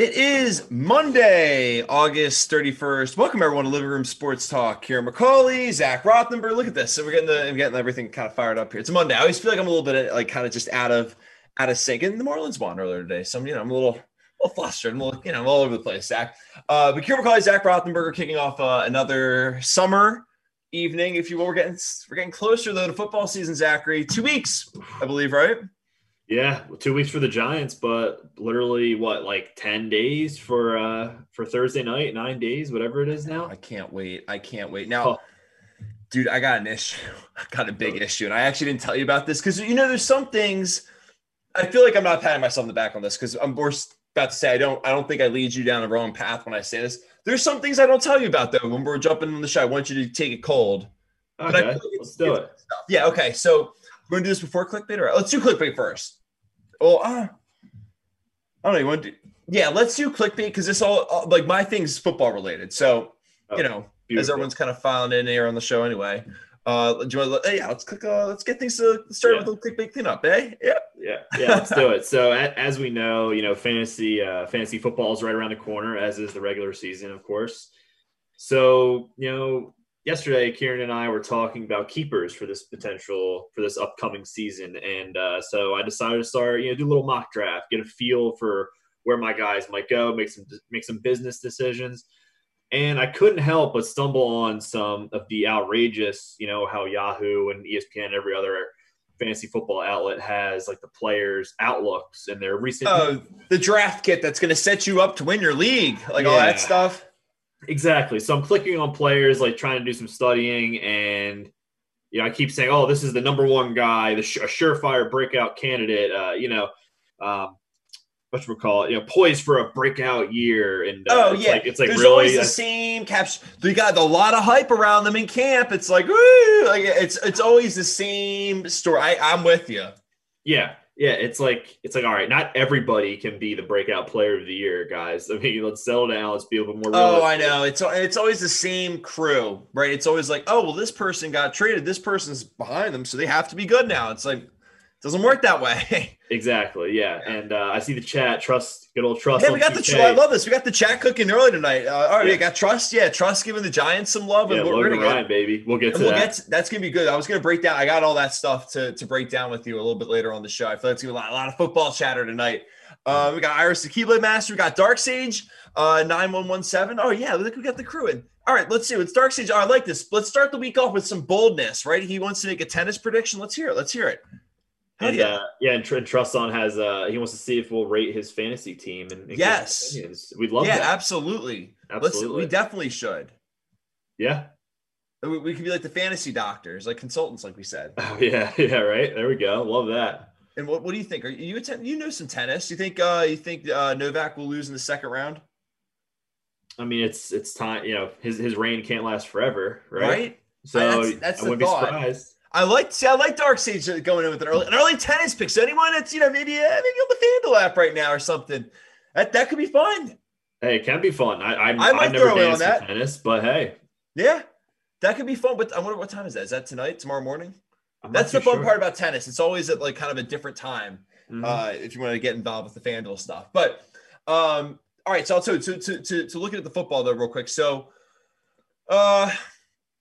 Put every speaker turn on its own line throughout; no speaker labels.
It is Monday, August 31st. Welcome everyone to Living Room Sports Talk. Here, Macaulay, Zach Rothenberg. Look at this. So we're getting the I'm getting everything kind of fired up here. It's a Monday. I always feel like I'm a little bit like kind of just out of out of sync. And the Marlins won earlier today, so I'm you know I'm a little a little flustered. I'm a little, you know I'm all over the place, Zach. Uh, but Kieran Macaulay, Zach Rothenberger kicking off uh, another summer evening, if you will. We're getting we're getting closer though to football season, Zachary. Two weeks, I believe, right?
Yeah, two weeks for the Giants, but literally what, like ten days for uh for Thursday night, nine days, whatever it is now.
I can't wait. I can't wait. Now, oh. dude, I got an issue. I got a big issue, and I actually didn't tell you about this because you know there's some things. I feel like I'm not patting myself on the back on this because I'm about to say I don't. I don't think I lead you down the wrong path when I say this. There's some things I don't tell you about though. When we're jumping in the show, I want you to take it cold.
Okay, like let's do it.
Stuff. Yeah. Okay. So we're gonna do this before clickbait, or let's do clickbait first. Oh, uh, I don't know. You want to? Do, yeah, let's do clickbait because this all, all like my thing's football related. So oh, you know, beautiful. as everyone's kind of filing in here on the show anyway. Uh, do you want to, hey, yeah, let's click. Uh, let's get things to start yeah. with a clickbait cleanup, eh?
Yeah, yeah, yeah. Let's do it. So as we know, you know, fantasy uh, fantasy football is right around the corner, as is the regular season, of course. So you know, yesterday kieran and i were talking about keepers for this potential for this upcoming season. And uh, so i decided to start you know do a little mock draft get a feel for where my guys might go make some make some business decisions. And i couldn't help but stumble on some of the outrageous you know how yahoo and espn and every other fantasy football outlet has like the players outlooks and their recent
oh the draft kit that's going to set you up to win your league like yeah. all that stuff
Exactly. So I'm clicking on players, like trying to do some studying, and you know, I keep saying, "Oh, this is the number one guy, the a surefire breakout candidate." Uh, you know, um, what we call it, you know, poised for a breakout year. And
uh, oh yeah, like, it's like There's really always the same caps. They got a lot of hype around them in camp. It's like, woo, like it's it's always the same story. I, I'm with you.
Yeah, yeah, it's like it's like all right, not everybody can be the breakout player of the year, guys. I mean, let's settle down. Let's be a little bit more.
Realistic. Oh, I know. It's it's always the same crew, right? It's always like, oh, well, this person got traded. This person's behind them, so they have to be good now. It's like it doesn't work that way.
exactly. Yeah. And uh, I see the chat. Trust, good old trust.
Yeah, we got 2K. the. Tr- I love this. We got the chat cooking early tonight. Uh, all right, yeah. we got trust. Yeah, trust giving the Giants some love.
And yeah, we're, Logan Ryan, baby. We'll get to we'll that. Get
to, that's gonna be good. I was gonna break down. I got all that stuff to to break down with you a little bit later on the show. I feel like it's gonna be a lot, a lot of football chatter tonight. Uh, we got Iris the Keyblade Master. We got Dark Sage uh, 9117. Oh, yeah. Look, we got the crew in. All right, let's see. It's Dark Sage. Oh, I like this. Let's start the week off with some boldness, right? He wants to make a tennis prediction. Let's hear it. Let's hear it.
And yeah, uh, yeah, and, and Truston has uh he wants to see if we'll rate his fantasy team and, and
yes,
we'd love that
yeah,
that.
absolutely, absolutely. Let's, we definitely should.
Yeah,
we, we could be like the fantasy doctors, like consultants, like we said.
Oh yeah, yeah, right. There we go. Love that.
And what, what do you think? Are you attend, you know some tennis? You think uh you think uh, Novak will lose in the second round?
I mean, it's it's time. You know, his his reign can't last forever, right?
Right.
So that's, that's I wouldn't be surprised.
I like see I like Dark Sage going in with an early an early tennis pick. So anyone that's you know maybe uh, maybe on the FanDuel app right now or something, that that could be fun.
Hey, it can be fun. I I, I might never danced on that. tennis, but hey,
yeah, that could be fun. But I wonder what time is that? Is that tonight? Tomorrow morning? I'm that's the fun sure. part about tennis. It's always at like kind of a different time mm-hmm. uh, if you want to get involved with the FanDuel stuff. But um, all right, so to to to to, to look at the football though real quick. So uh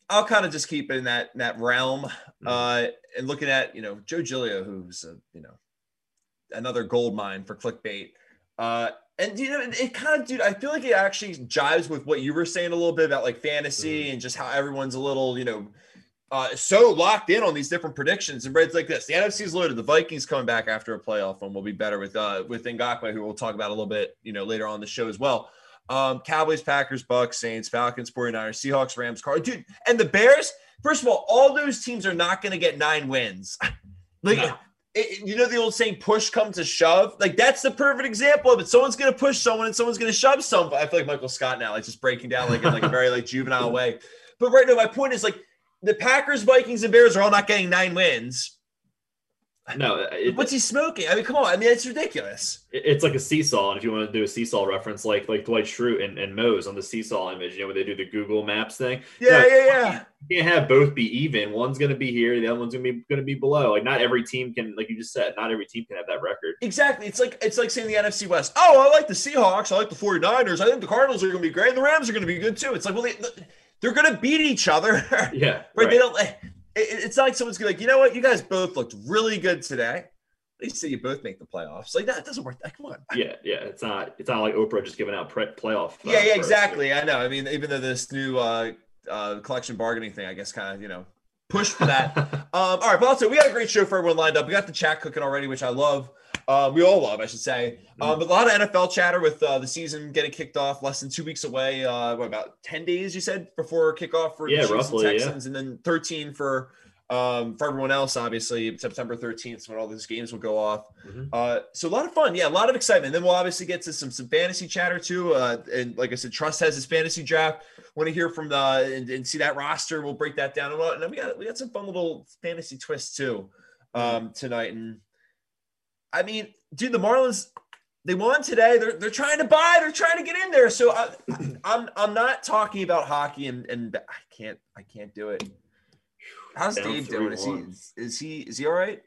I'll kind of just keep it in that that realm. Mm-hmm. Uh, and looking at you know Joe Giglio, who's a, you know another gold mine for clickbait. Uh, and you know, it, it, kind of, dude, I feel like it actually jives with what you were saying a little bit about like fantasy mm-hmm. and just how everyone's a little, you know, uh, so locked in on these different predictions. And Brad's like this: the NFC is loaded. The Vikings coming back after a playoff and will be better with uh with Ngakoue, who we'll talk about a little bit, you know, later on the show as well. Um, Cowboys, Packers, Bucks, Saints, Falcons, 49ers, Seahawks, Rams, Cardinals. Dude, and the Bears, first of all, all those teams are not going to get nine wins. like, no. it, you know the old saying, push comes to shove? Like, that's the perfect example of it. Someone's going to push someone and someone's going to shove someone. I feel like Michael Scott now, like just breaking down like in like a very like juvenile way. But right now, my point is like the Packers, Vikings, and Bears are all not getting nine wins.
No, uh,
it, what's he smoking? I mean, come on. I mean, it's ridiculous.
It, it's like a seesaw, and if you want to do a seesaw reference, like like Dwight Schrute and, and Mose on the seesaw image, you know, when they do the Google Maps thing.
Yeah, yeah, yeah.
You can't have both be even. One's going to be here, the other one's going to be going to be below. Like, not every team can, like you just said, not every team can have that record.
Exactly. It's like it's like saying the NFC West. Oh, I like the Seahawks. I like the 49ers. I think the Cardinals are going to be great. And the Rams are going to be good too. It's like, well, they, they're going to beat each other.
Yeah.
right? right. They don't. It's not like someone's going to like, you know what? You guys both looked really good today. They say you both make the playoffs. Like that doesn't work. Like, come on.
Yeah, yeah. It's not. It's not like Oprah just giving out pre- playoff.
Uh, yeah, yeah, exactly. I know. I mean, even though this new uh, uh, collective bargaining thing, I guess, kind of you know, push for that. um, all right, but also we got a great show for everyone lined up. We got the chat cooking already, which I love. Uh, we all love, I should say. Um, but a lot of NFL chatter with uh, the season getting kicked off, less than two weeks away. Uh, what about ten days? You said before kickoff for
yeah,
the
roughly,
Texans,
yeah.
and then thirteen for um, for everyone else, obviously, September 13th when all those games will go off. Mm-hmm. Uh, so a lot of fun. Yeah, a lot of excitement. Then we'll obviously get to some some fantasy chatter too. Uh, and like I said, Trust has his fantasy draft. Want to hear from the and, and, see that roster? We'll break that down. And then we got we got some fun little fantasy twists too um, mm-hmm. tonight. And I mean, dude, the Marlins they won today. They're they're trying to buy. They're trying to get in there. So I, I'm I'm not talking about hockey and and I can't I can't do it. How's Dave doing? Is he is he is he all right?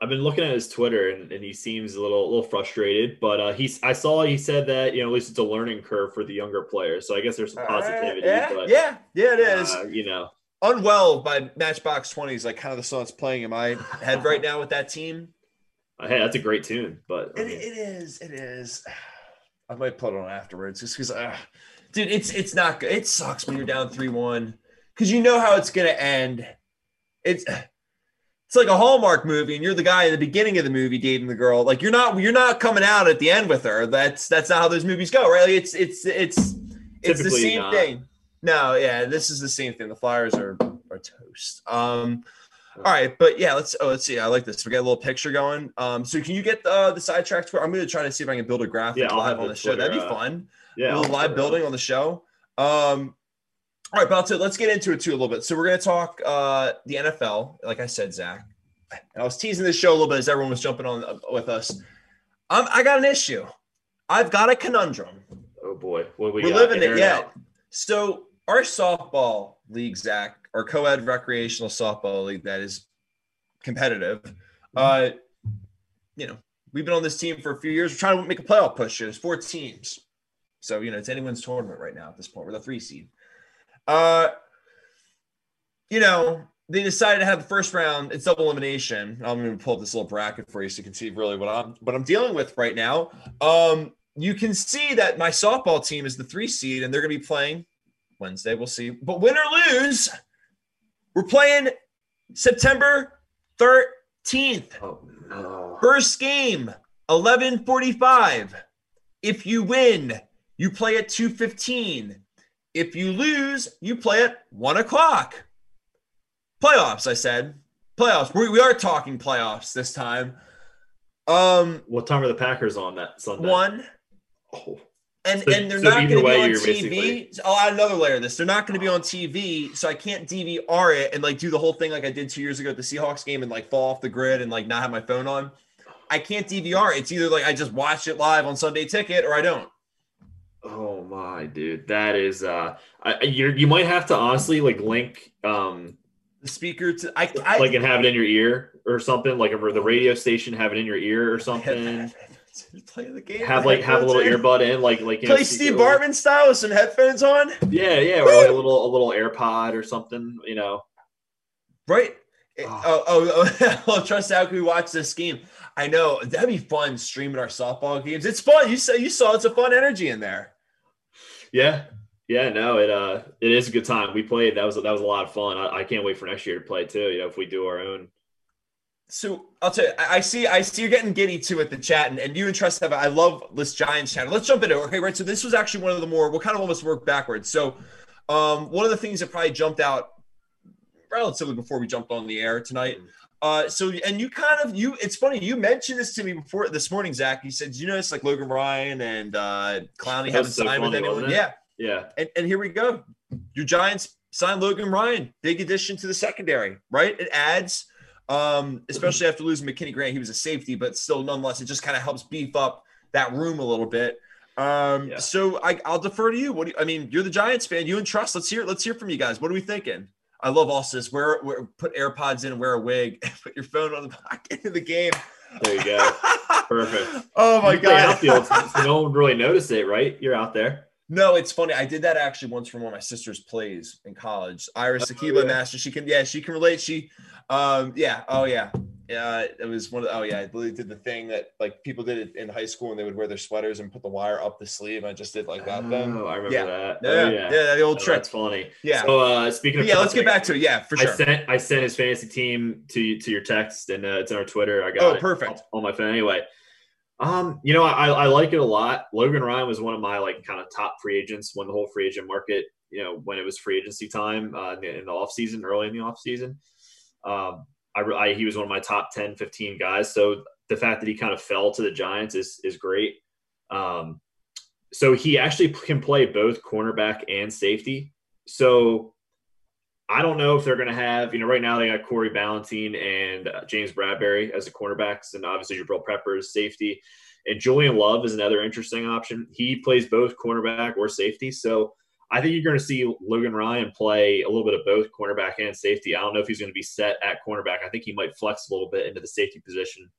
I've been looking at his Twitter and, and he seems a little a little frustrated, but uh, he's I saw he said that you know at least it's a learning curve for the younger players. So I guess there's some positivity.
Yeah,
but,
yeah, yeah, it is.
Uh, you know,
unwell by Matchbox Twenty is like kind of the song that's playing in my head right now with that team.
Uh, hey, that's a great tune, but
it, mean, it is, it is. I might put it on afterwards just because, uh, dude, it's it's not good. It sucks when you're down three one because you know how it's gonna end it's it's like a Hallmark movie, and you're the guy in the beginning of the movie dating the girl. Like you're not you're not coming out at the end with her. That's that's not how those movies go, right? It's it's it's it's Typically the same not. thing. No, yeah, this is the same thing. The Flyers are are toast. Um, all right, but yeah, let's oh let's see. I like this. We got a little picture going. Um, so can you get the the sidetrack? I'm going to try to see if I can build a graphic
yeah,
live on
the
show. That'd be uh, fun.
Yeah,
live building on the show. Um, all right, but let's get into it too a little bit. So we're going to talk uh, the NFL. Like I said, Zach, And I was teasing this show a little bit as everyone was jumping on uh, with us. I'm, I got an issue. I've got a conundrum.
Oh boy, what we
we're living it yet. So our softball league, Zach, our co-ed recreational softball league that is competitive. Mm-hmm. Uh, you know, we've been on this team for a few years. We're trying to make a playoff push. There's four teams, so you know it's anyone's tournament right now at this point. We're the three seed. Uh, you know, they decided to have the first round. It's double elimination. I'm going to pull up this little bracket for you so you can see really what I'm what I'm dealing with right now. Um, you can see that my softball team is the three seed, and they're going to be playing Wednesday. We'll see. But win or lose, we're playing September 13th.
Oh no!
First game, 11:45. If you win, you play at 2:15. If you lose, you play at one o'clock. Playoffs, I said. Playoffs. We, we are talking playoffs this time. Um,
what time are the Packers on that Sunday?
One. Oh. And, so, and they're so not going to be on TV. I'll add another layer of this. They're not going to be on TV, so I can't DVR it and like do the whole thing like I did two years ago at the Seahawks game and like fall off the grid and like not have my phone on. I can't DVR. It's either like I just watch it live on Sunday Ticket or I don't.
Oh my dude, that is uh, you you might have to honestly like link um
the speaker to I, I
like and have it in your ear or something like over the radio station, have it in your ear or something.
play the game.
Have like have a little in. earbud in, like like
play know, Steve Bartman style with some headphones on.
Yeah, yeah, or like a little a little AirPod or something, you know.
Right. Oh, oh, oh, oh trust how can we watch this game? I know that'd be fun streaming our softball games. It's fun. You saw you saw it's a fun energy in there.
Yeah, yeah, no, it uh, it is a good time. We played. That was that was a lot of fun. I, I can't wait for next year to play too. You know, if we do our own.
So I'll tell you, I see, I see you're getting giddy too at the chat, and, and you and Trust have. I love this Giants channel. Let's jump into it. Okay, right. So this was actually one of the more. We'll kind of almost work backwards. So, um, one of the things that probably jumped out relatively before we jumped on the air tonight. Uh, so and you kind of you it's funny you mentioned this to me before this morning, Zach. You said you know it's like Logan Ryan and uh Clowney haven't so signed with anyone. Yeah,
yeah.
And and here we go. Your Giants signed Logan Ryan, big addition to the secondary, right? It adds um, especially after losing McKinney Grant. He was a safety, but still, nonetheless, it just kind of helps beef up that room a little bit. Um, yeah. so I, will defer to you. What do you, I mean? You're the Giants fan. You and Trust. Let's hear. Let's hear from you guys. What are we thinking? I love all this. Wear, wear put AirPods in, and wear a wig, put your phone on the pocket of the game.
There you go. Perfect.
Oh my you god.
Outfield, so no one really notice it, right? You're out there.
No, it's funny. I did that actually once from one of my sister's plays in college. Iris oh, Akiba yeah. Master. She can, yeah, she can relate. She, um, yeah, oh yeah, yeah. It was one of the, oh yeah, I did the thing that like people did it in high school and they would wear their sweaters and put the wire up the sleeve. I just did like that.
Oh,
then
I remember
yeah.
that.
Yeah, oh, yeah, yeah, the old oh, trick.
That's funny.
Yeah.
So uh, speaking of,
yeah, let's get back to it. Yeah, for sure.
I sent I sent his fantasy team to to your text and uh, it's on our Twitter. I got oh,
perfect
on my phone anyway. Um, you know, I, I like it a lot. Logan Ryan was one of my like kind of top free agents when the whole free agent market, you know, when it was free agency time uh, in, the, in the off season, early in the off season. Um, I, I, he was one of my top 10, 15 guys. So the fact that he kind of fell to the Giants is is great. Um, so he actually can play both cornerback and safety. So I don't know if they're going to have, you know, right now they got Corey Ballentine and uh, James Bradberry as the cornerbacks, and obviously Jabrill Pepper is safety. And Julian Love is another interesting option. He plays both cornerback or safety. So I think you're going to see Logan Ryan play a little bit of both cornerback and safety. I don't know if he's going to be set at cornerback. I think he might flex a little bit into the safety position,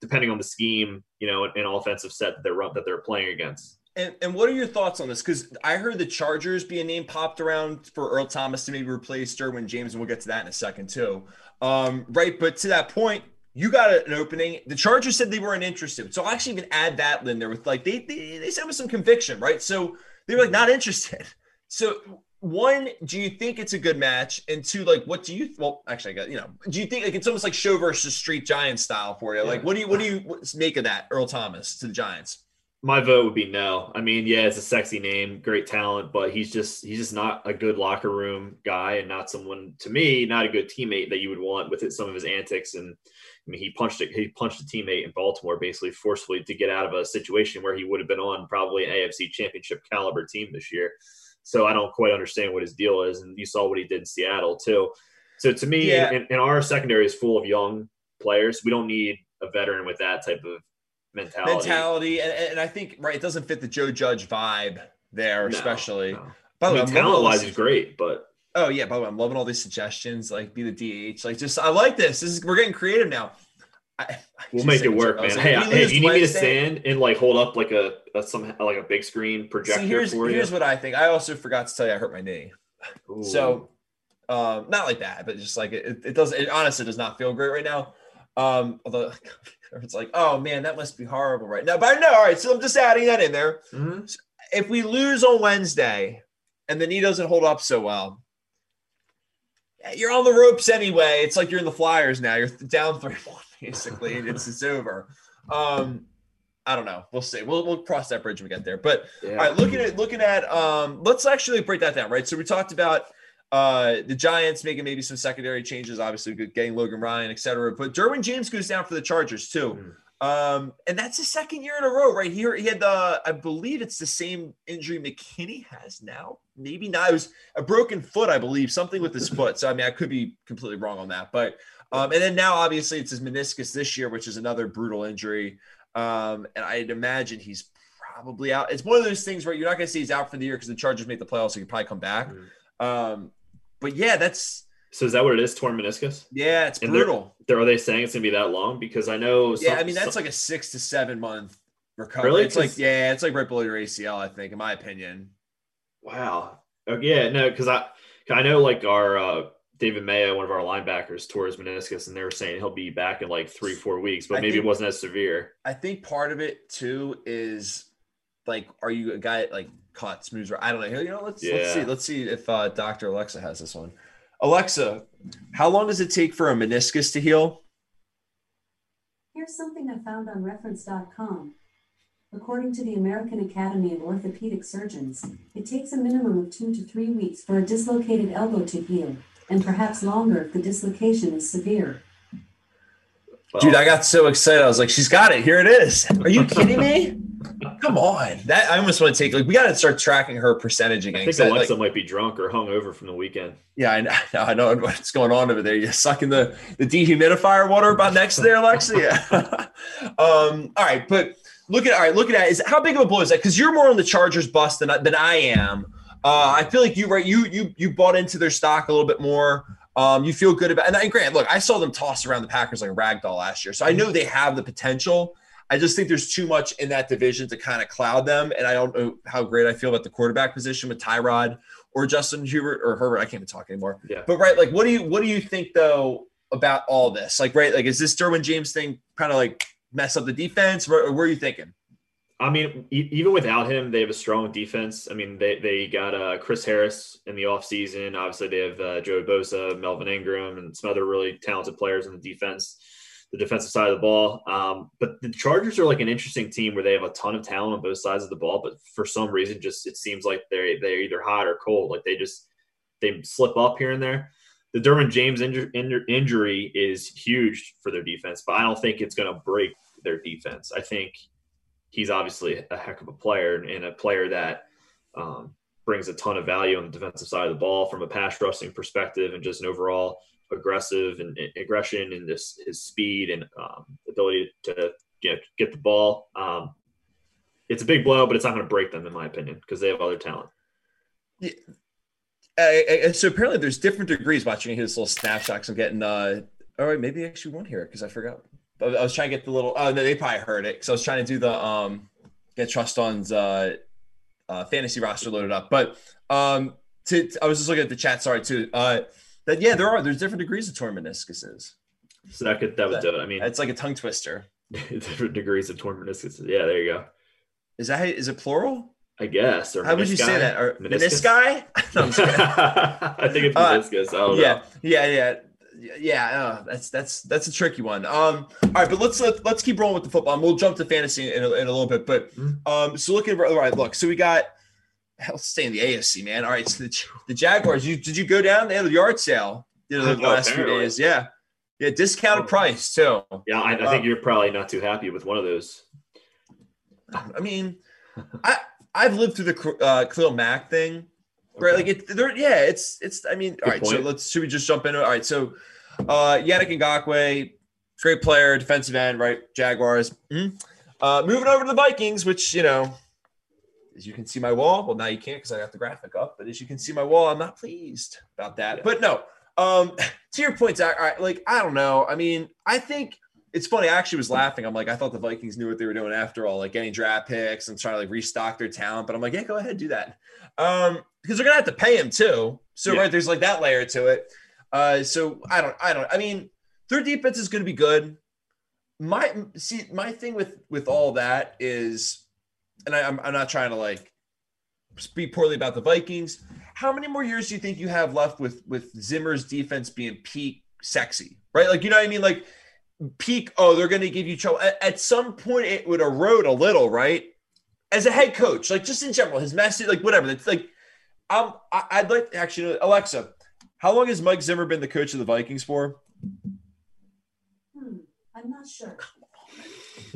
depending on the scheme, you know, and offensive set that they're that they're playing against.
And, and what are your thoughts on this? Because I heard the Chargers be a name popped around for Earl Thomas to maybe replace Derwin James, and we'll get to that in a second too. Um, right, but to that point, you got an opening. The Chargers said they weren't interested, so I'll actually even add that in there with like they they, they said with some conviction, right? So they were like not interested. So one, do you think it's a good match? And two, like, what do you? Well, actually, I got you know. Do you think like it's almost like show versus street giant style for you? Yeah. Like, what do you what do you make of that Earl Thomas to the Giants?
My vote would be no. I mean, yeah, it's a sexy name, great talent, but he's just he's just not a good locker room guy and not someone to me, not a good teammate that you would want with it, some of his antics. And I mean, he punched it. He punched a teammate in Baltimore basically forcefully to get out of a situation where he would have been on probably an AFC Championship caliber team this year. So I don't quite understand what his deal is. And you saw what he did in Seattle too. So to me, yeah. and, and our secondary is full of young players. We don't need a veteran with that type of mentality.
Mentality, and, and I think right, it doesn't fit the Joe Judge vibe there, no, especially. No.
By the way, talent wise, he's great, but
oh yeah. By the way, I'm loving all these suggestions. Like be the DH. Like just I like this. This is we're getting creative now.
I, I we'll make it work, man. Like, hey, hey, do you need Wednesday, me to stand and like hold up like a, a some like a big screen projector see,
here's,
for
you? Here's what I think. I also forgot to tell you I hurt my knee. Ooh. So, um, not like that, but just like it, it does. It honestly does not feel great right now. Um, although it's like, oh man, that must be horrible right now. But no, all right. So I'm just adding that in there. Mm-hmm. So if we lose on Wednesday and the knee doesn't hold up so well, you're on the ropes anyway. It's like you're in the Flyers now. You're down three one basically. it's it's over. Um, I don't know. We'll see. We'll we'll cross that bridge when we get there. But yeah. all right, looking at looking at um, let's actually break that down, right? So we talked about uh, the Giants making maybe some secondary changes, obviously getting Logan Ryan, et cetera. But Derwin James goes down for the Chargers too. Mm. Um, and that's the second year in a row, right? Here he had the, I believe it's the same injury McKinney has now. Maybe not. It was a broken foot, I believe, something with his foot. So I mean, I could be completely wrong on that. But um, and then now obviously it's his meniscus this year, which is another brutal injury. Um, and I'd imagine he's probably out. It's one of those things where you're not going to see he's out for the year because the Chargers made the playoffs, so he could probably come back. Um, but yeah, that's
so is that what it is? Torn meniscus?
Yeah, it's and brutal.
They're, they're, are they saying it's gonna be that long? Because I know.
Some, yeah, I mean that's some, like a six to seven month recovery. Really? It's like yeah, it's like right below your ACL. I think, in my opinion.
Wow. Okay, yeah, no, because I I know like our uh, David Mayo, one of our linebackers, tore his meniscus, and they were saying he'll be back in like three four weeks, but I maybe think, it wasn't as severe.
I think part of it too is like, are you a guy like caught smooth? I don't know. You know, let's yeah. let's see. Let's see if uh, Doctor Alexa has this one. Alexa, how long does it take for a meniscus to heal?
Here's something I found on reference.com. According to the American Academy of Orthopedic Surgeons, it takes a minimum of two to three weeks for a dislocated elbow to heal, and perhaps longer if the dislocation is severe.
Dude, I got so excited. I was like, she's got it. Here it is. Are you kidding me? Come on, that I almost want to take like we got to start tracking her percentage again.
I think Alexa like, might be drunk or hung over from the weekend.
Yeah, I know, I know what's going on over there. You're sucking the the dehumidifier water about next to there, Alexa. Yeah. um. All right, but look at all right. Look at that. Is how big of a blow is that? Because you're more on the Chargers bus than than I am. Uh, I feel like you right. You you you bought into their stock a little bit more. Um, you feel good about, and, and Grant, look, I saw them toss around the Packers like a rag doll last year, so I know they have the potential. I just think there's too much in that division to kind of cloud them, and I don't know how great I feel about the quarterback position with Tyrod or Justin Hubert or Herbert. I can't even talk anymore. Yeah. But right, like, what do you what do you think though about all this? Like, right, like, is this Derwin James thing kind of like mess up the defense? Or where are you thinking?
I mean, even without him, they have a strong defense. I mean, they, they got uh, Chris Harris in the offseason. Obviously, they have uh, Joe Bosa, Melvin Ingram, and some other really talented players in the defense, the defensive side of the ball. Um, but the Chargers are like an interesting team where they have a ton of talent on both sides of the ball. But for some reason, just it seems like they're they're either hot or cold. Like they just they slip up here and there. The Derwin James inju- inju- injury is huge for their defense, but I don't think it's going to break their defense. I think he's obviously a heck of a player and a player that um, brings a ton of value on the defensive side of the ball from a pass rushing perspective and just an overall aggressive and, and aggression and this his speed and um, ability to get get the ball. Um, it's a big blow, but it's not going to break them, in my opinion, because they have other talent.
Yeah. Uh, so apparently, there's different degrees watching his little snapshots. I'm getting. Uh, all right, maybe I actually won't hear it because I forgot. I was trying to get the little. Oh no, they probably heard it because I was trying to do the um get Trust On's uh, uh, fantasy roster loaded up. But um, to, I was just looking at the chat. Sorry too. Uh, that yeah, there are there's different degrees of torn meniscuses.
So that could that would do it. I mean,
it's like a tongue twister.
different degrees of torn meniscus. Yeah, there you go.
Is that is it plural?
I guess.
Or How would you say that? Or meniscus? menisci?
I think it's uh, meniscus. Uh,
yeah, know. yeah, yeah yeah, uh, that's that's that's a tricky one. Um, all right, but let's let, let's keep rolling with the football. And we'll jump to fantasy in a, in a little bit. But mm-hmm. um, so looking all right, look, so we got let's stay in the AFC, man. All right, so the, the Jaguars. You did you go down? They had a yard sale you know, the oh, last few days. Yeah, yeah, discounted price too.
Yeah, I, I think uh, you're probably not too happy with one of those.
I mean, I I've lived through the uh, Khalil Mack thing right? Like it, there, yeah, it's it's. I mean, Good all right. Point. So let's should we just jump into it? All right. So, uh, Yannick Ngakoue, great player, defensive end, right? Jaguars. Mm-hmm. Uh, moving over to the Vikings, which you know, as you can see my wall. Well, now you can't because I got the graphic up. But as you can see my wall, I'm not pleased about that. Yeah. But no, um, to your point, Zach. Right, like I don't know. I mean, I think it's funny. I actually was laughing. I'm like, I thought the Vikings knew what they were doing after all, like getting draft picks and trying to like restock their talent. But I'm like, yeah, go ahead, do that. Um, because they're gonna have to pay him too. So yeah. right, there's like that layer to it. Uh, so I don't, I don't. I mean, their defense is going to be good. My see, my thing with with all that is, and I, I'm I'm not trying to like speak poorly about the Vikings. How many more years do you think you have left with with Zimmer's defense being peak sexy? Right, like you know what I mean, like peak. Oh, they're going to give you trouble. At, at some point, it would erode a little, right? As a head coach, like just in general, his message, like whatever. It's like um, I, would like actually Alexa, how long has Mike Zimmer been the coach of the Vikings for?
Hmm, I'm not sure.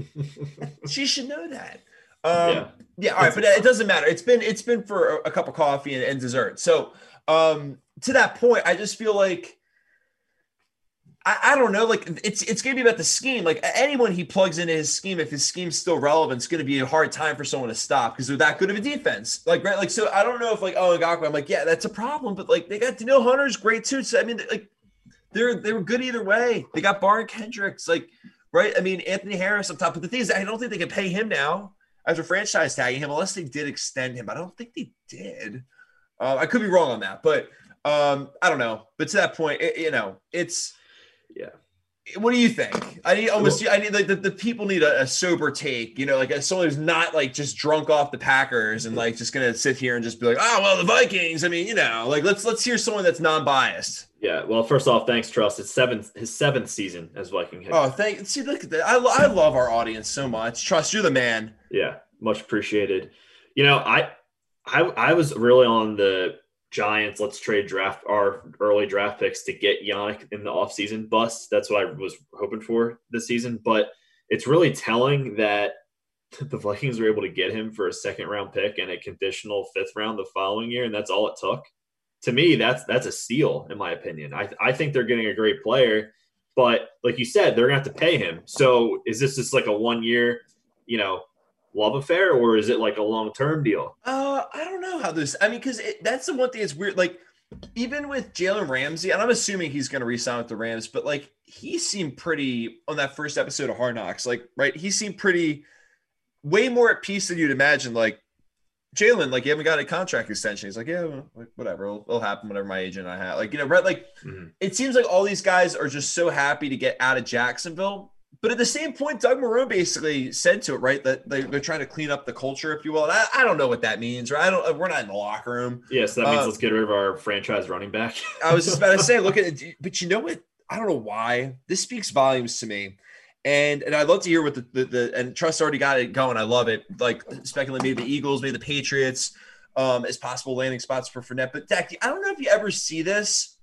she should know that. Um, yeah. yeah, all right, but it doesn't matter. It's been it's been for a, a cup of coffee and, and dessert. So um, to that point, I just feel like I, I, don't know. Like it's it's gonna be about the scheme. Like anyone he plugs into his scheme, if his scheme's still relevant, it's gonna be a hard time for someone to stop because they're that good of a defense. Like right, like so I don't know if like oh Ngakoue, I'm like yeah that's a problem, but like they got Danielle Hunter's great too. So I mean like they're they were good either way. They got Baron Kendricks like right. I mean Anthony Harris on top. But the thing is, I don't think they can pay him now after franchise tagging him unless they did extend him. I don't think they did. Uh, I could be wrong on that, but um, I don't know. But to that point, it, you know, it's
yeah.
What do you think? I need almost. I need like the, the people need a, a, sober take. You know, like someone who's not like just drunk off the Packers and mm-hmm. like just gonna sit here and just be like, oh well, the Vikings. I mean, you know, like let's let's hear someone that's non-biased.
Yeah. Well, first off, thanks, Trust. It's seventh his seventh season as Viking head.
Oh, thank. See, look at that. I I love our audience so much. Trust, you're the man.
Yeah, much appreciated. You know, I I I was really on the Giants, let's trade draft our early draft picks to get Yannick in the offseason bust. That's what I was hoping for this season. But it's really telling that the Vikings were able to get him for a second round pick and a conditional fifth round the following year, and that's all it took. To me, that's that's a steal in my opinion. I I think they're getting a great player, but like you said, they're gonna have to pay him. So is this just like a one year, you know, love affair, or is it like a long term deal?
Uh, I don't know how this. I mean, because that's the one thing that's weird. Like even with Jalen Ramsey, and I'm assuming he's going to resign with the Rams, but like he seemed pretty on that first episode of Hard Knocks. Like, right, he seemed pretty way more at peace than you'd imagine. Like Jalen, like you haven't got a contract extension. He's like, yeah, like, whatever, it'll, it'll, happen. Whatever my agent I have, like you know, right? Like mm-hmm. it seems like all these guys are just so happy to get out of Jacksonville. But at the same point, Doug Marrone basically said to it, right, that they, are trying to clean up the culture, if you will. And I, I, don't know what that means, right? I don't. We're not in the locker room.
Yes, yeah, so that means uh, let's get rid of our franchise running back.
I was just about to say, look at it, but you know what? I don't know why this speaks volumes to me. And and I'd love to hear what the, the, the and Trust already got it going. I love it. Like speculating maybe the Eagles, maybe the Patriots um, as possible landing spots for Fournette. But Zach, I don't know if you ever see this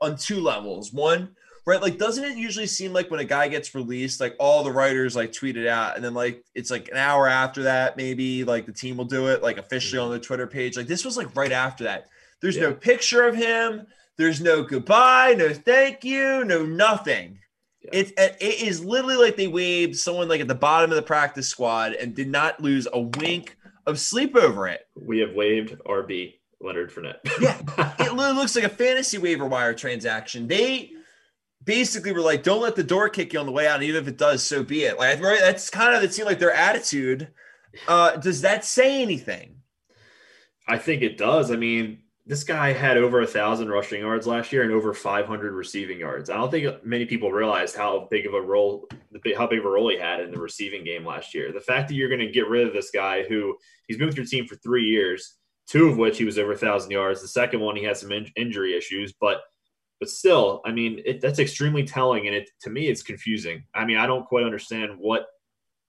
on two levels. One, right? Like, doesn't it usually seem like when a guy gets released, like all the writers like tweet it out, and then like it's like an hour after that, maybe like the team will do it like officially mm-hmm. on the Twitter page. Like this was like right after that. There's yeah. no picture of him. There's no goodbye, no thank you, no nothing. Yeah. It, it is literally like they waved someone like at the bottom of the practice squad and did not lose a wink of sleep over it.
We have waived RB Leonard Fournette.
yeah, it literally looks like a fantasy waiver wire transaction. They basically were like, "Don't let the door kick you on the way out, and even if it does, so be it." Like, right? That's kind of it seemed like their attitude. Uh, does that say anything?
I think it does. I mean, this guy had over a thousand rushing yards last year and over 500 receiving yards. I don't think many people realized how big of a role, how big of a role he had in the receiving game last year. The fact that you're going to get rid of this guy who he's been with your team for three years, two of which he was over a thousand yards. The second one he had some in- injury issues, but but still, I mean, it, that's extremely telling, and it to me it's confusing. I mean, I don't quite understand what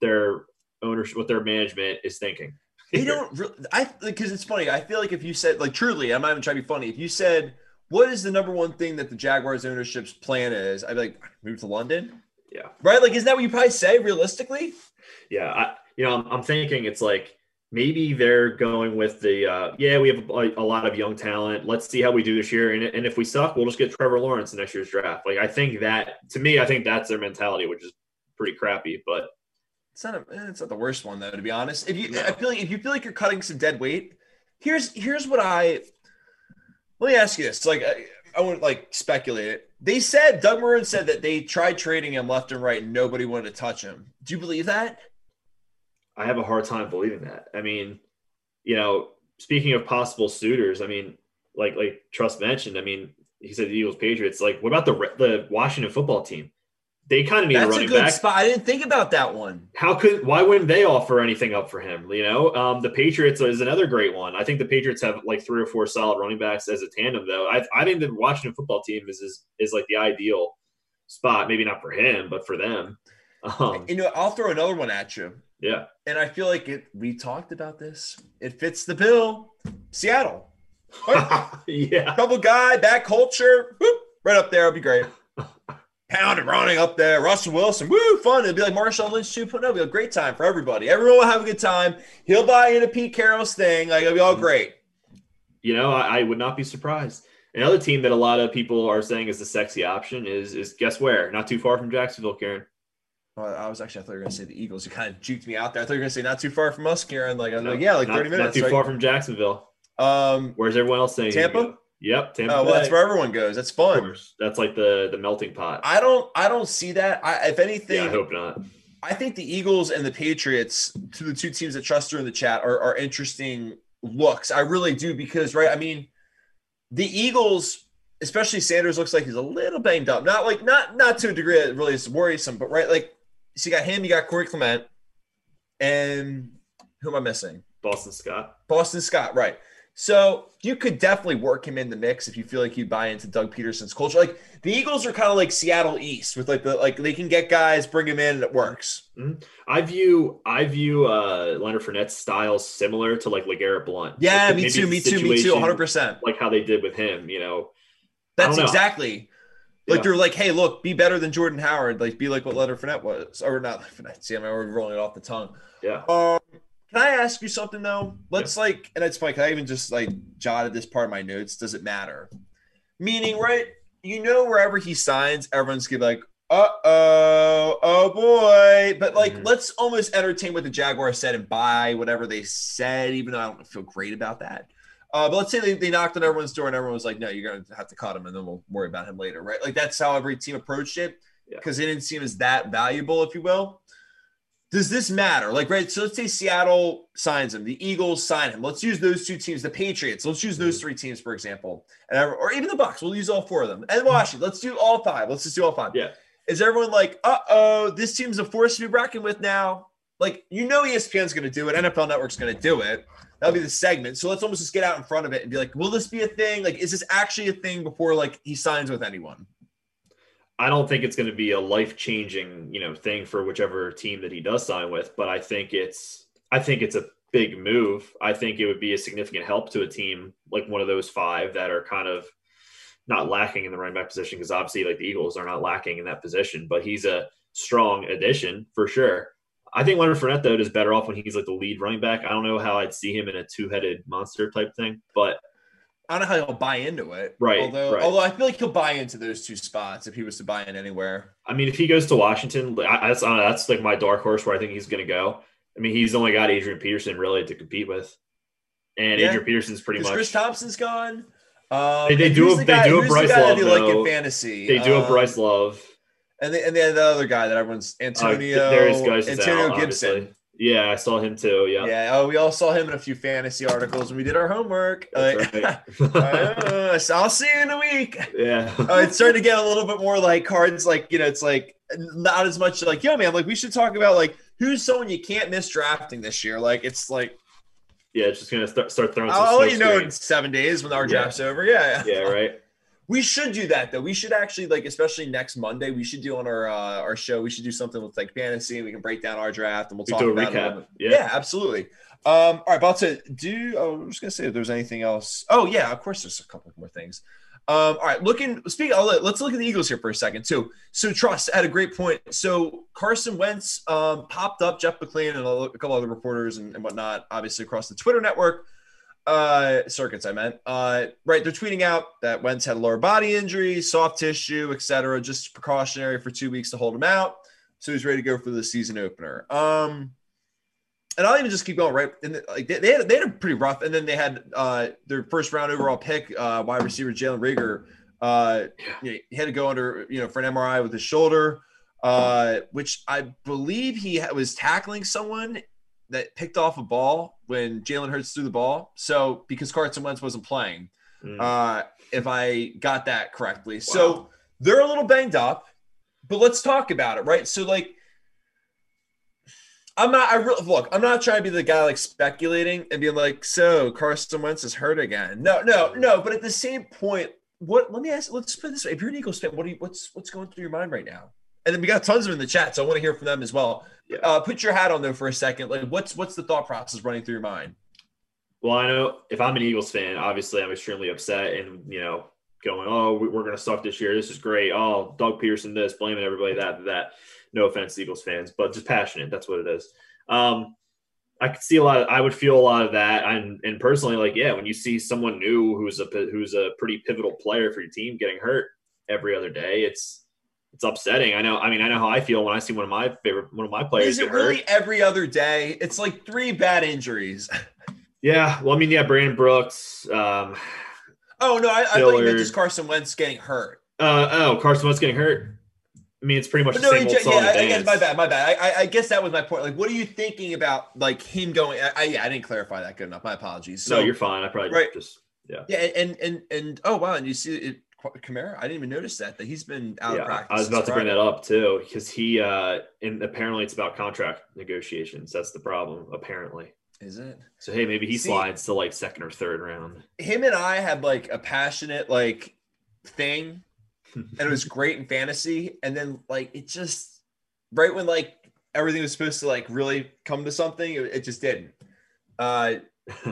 their ownership, what their management is thinking.
They don't. Really, I because it's funny. I feel like if you said like truly, I'm not even trying to be funny. If you said what is the number one thing that the Jaguars ownership's plan is, I'd be like move to London.
Yeah.
Right. Like, isn't that what you probably say realistically?
Yeah. I, you know, I'm, I'm thinking it's like maybe they're going with the uh, yeah we have a, a, lot of young talent let's see how we do this year and, and if we suck we'll just get trevor lawrence in next year's draft like i think that to me i think that's their mentality which is pretty crappy but
it's not a, it's not the worst one though, to be honest. If you no. I feel like if you feel like you're cutting some dead weight, here's here's what I let me ask you this. Like I, I wouldn't like speculate it. They said Doug Marrone said that they tried trading him left and right and nobody wanted to touch him. Do you believe that?
I have a hard time believing that. I mean, you know, speaking of possible suitors, I mean, like like Trust mentioned, I mean, he said the Eagles Patriots. Like, what about the the Washington football team? They kind of need
That's
a running
a good
back.
spot. I didn't think about that one.
How could? Why wouldn't they offer anything up for him? You know, um, the Patriots is another great one. I think the Patriots have like three or four solid running backs as a tandem, though. I, I think the Washington football team is, is is like the ideal spot. Maybe not for him, but for them.
Um, you know, I'll throw another one at you.
Yeah,
and I feel like it. We talked about this. It fits the bill. Seattle.
Yeah,
couple guy, back culture, whoop, right up there. It'll be great pound and running up there. Russell Wilson, woo, fun. It'd be like Marshawn Lynch 2.0. It'll be a great time for everybody. Everyone will have a good time. He'll buy into Pete Carroll's thing. Like it'll be all mm-hmm. great.
You know, I, I would not be surprised. Another team that a lot of people are saying is the sexy option is is guess where? Not too far from Jacksonville, Kieran.
Well, I was actually I thought you were gonna say the Eagles. You kind of juked me out there. I thought you were gonna say not too far from us, Kieran. Like I was no, like, yeah, like
not,
30 minutes.
Not too right? far from Jacksonville.
Um,
where's everyone else saying?
Tampa.
Yep,
Tampa. Oh, well, that's where everyone goes. That's fun.
That's like the the melting pot.
I don't I don't see that. I if anything,
yeah, I hope not.
I think the Eagles and the Patriots, to the two teams that trust her in the chat, are, are interesting looks. I really do because right. I mean, the Eagles, especially Sanders, looks like he's a little banged up. Not like not not to a degree that really is worrisome, but right, like so you got him, you got Corey Clement, and who am I missing?
Boston Scott.
Boston Scott, right. So you could definitely work him in the mix if you feel like you buy into Doug Pederson's culture. Like the Eagles are kind of like Seattle East with like the like they can get guys, bring them in, and it works.
Mm-hmm. I view I view uh Leonard Fournette's style similar to like LeGarrette Blunt.
Yeah, like, me too, me too, me too, 100. percent
Like how they did with him, you know.
That's exactly. Like yeah. they're like, hey, look, be better than Jordan Howard. Like be like what Leonard Fournette was, or not Fournette. See, I'm already rolling it off the tongue.
Yeah.
Um, can I ask you something though? Let's yeah. like, and it's funny. Can I even just like jotted this part of my notes? Does it matter? Meaning, right? You know, wherever he signs, everyone's gonna be like, uh oh, oh boy. But like, mm-hmm. let's almost entertain what the Jaguars said and buy whatever they said, even though I don't feel great about that. Uh, but let's say they, they knocked on everyone's door and everyone was like, no, you're going to have to cut him and then we'll worry about him later, right? Like that's how every team approached it because yeah. it didn't seem as that valuable, if you will. Does this matter? Like, right? So let's say Seattle signs him, the Eagles sign him. Let's use those two teams, the Patriots. Let's use those mm-hmm. three teams, for example, and or even the Bucks. We'll use all four of them. And Washington. Let's do all five. Let's just do all five.
Yeah.
Is everyone like, uh oh, this team's a force to be reckoned with now? Like, you know, ESPN's going to do it. NFL Network's going to do it. That'll be the segment. So let's almost just get out in front of it and be like, will this be a thing? Like, is this actually a thing before like he signs with anyone?
I don't think it's going to be a life changing, you know, thing for whichever team that he does sign with, but I think it's I think it's a big move. I think it would be a significant help to a team like one of those five that are kind of not lacking in the running back position because obviously like the Eagles are not lacking in that position, but he's a strong addition for sure. I think Leonard Fournette though is better off when he's like the lead running back. I don't know how I'd see him in a two-headed monster type thing, but
I don't know how he'll buy into it.
Right.
Although,
right.
although I feel like he'll buy into those two spots if he was to buy in anywhere.
I mean, if he goes to Washington, I, that's know, that's like my dark horse where I think he's going to go. I mean, he's only got Adrian Peterson really to compete with, and yeah. Adrian Peterson's pretty much.
Chris Thompson's gone. Um,
they, they do. A, the they do a Bryce Love. They like
in fantasy.
They do
um,
a Bryce Love.
And they, and they had the other guy that everyone's Antonio. Uh, Antonio
out,
Gibson.
Obviously. Yeah, I saw him too. Yeah.
Yeah. Oh, we all saw him in a few fantasy articles when we did our homework. Like, right. uh, I'll see you in a week.
Yeah.
uh, it's starting to get a little bit more like cards, like you know, it's like not as much like, yo, man, like we should talk about like who's someone you can't miss drafting this year. Like it's like.
Yeah, it's just gonna start start throwing.
I'll let you know in seven days when our draft's yeah. over. Yeah.
Yeah. Right.
We should do that though. We should actually like, especially next Monday, we should do on our uh, our show. We should do something with like fantasy, and we can break down our draft, and we'll we talk about recap. it. Yeah. yeah, absolutely. Um, all right, about to do. Oh, I'm just gonna say if there's anything else. Oh yeah, of course. There's a couple more things. Um, all right, looking. Speaking, let's look at the Eagles here for a second too. So Trust had a great point. So Carson Wentz um, popped up. Jeff McLane and a couple other reporters and, and whatnot, obviously across the Twitter network uh circuits i meant. Uh right they're tweeting out that wentz had a lower body injury soft tissue etc just precautionary for two weeks to hold him out. So he's ready to go for the season opener. Um and i'll even just keep going right? And like they, they, had, they had a pretty rough and then they had uh their first round overall pick uh wide receiver jalen reagor uh yeah. he had to go under you know for an mri with his shoulder uh which i believe he was tackling someone that picked off a ball when Jalen Hurts threw the ball. So because Carson Wentz wasn't playing, mm. uh, if I got that correctly. Wow. So they're a little banged up, but let's talk about it, right? So like, I'm not. I really look. I'm not trying to be the guy like speculating and being like, so Carson Wentz is hurt again. No, no, no. But at the same point, what? Let me ask. Let's put this way. If you're an Eagles fan, what do you? What's what's going through your mind right now? And then we got tons of them in the chat, so I want to hear from them as well. Yeah. Uh, put your hat on though for a second. Like, what's what's the thought process running through your mind?
Well, I know if I'm an Eagles fan, obviously I'm extremely upset and you know going, oh, we're going to suck this year. This is great. Oh, Doug Pederson, this blaming everybody that that. No offense, Eagles fans, but just passionate. That's what it is. Um, I could see a lot. Of, I would feel a lot of that, and and personally, like yeah, when you see someone new who's a who's a pretty pivotal player for your team getting hurt every other day, it's it's upsetting. I know. I mean, I know how I feel when I see one of my favorite one of my players.
Is it really hurt. every other day? It's like three bad injuries.
yeah. Well, I mean, yeah, Brandon Brooks. Um,
oh no, I, I thought you meant just Carson Wentz getting hurt.
Uh, oh, Carson Wentz getting hurt. I mean, it's pretty much the no, same old song. Yeah, I, guess
my bad, my bad. I, I, guess that was my point. Like, what are you thinking about, like him going? I, yeah, I didn't clarify that good enough. My apologies.
So, no, you're fine. I probably right. just yeah.
Yeah, and and and oh wow, and you see it Kamara? I didn't even notice that that he's been out yeah, of practice.
I was about to bring that up too because he uh and apparently it's about contract negotiations. That's the problem. Apparently,
is it?
So hey, maybe he See, slides to like second or third round.
Him and I had like a passionate like thing, and it was great in fantasy. And then like it just right when like everything was supposed to like really come to something, it, it just didn't. Uh,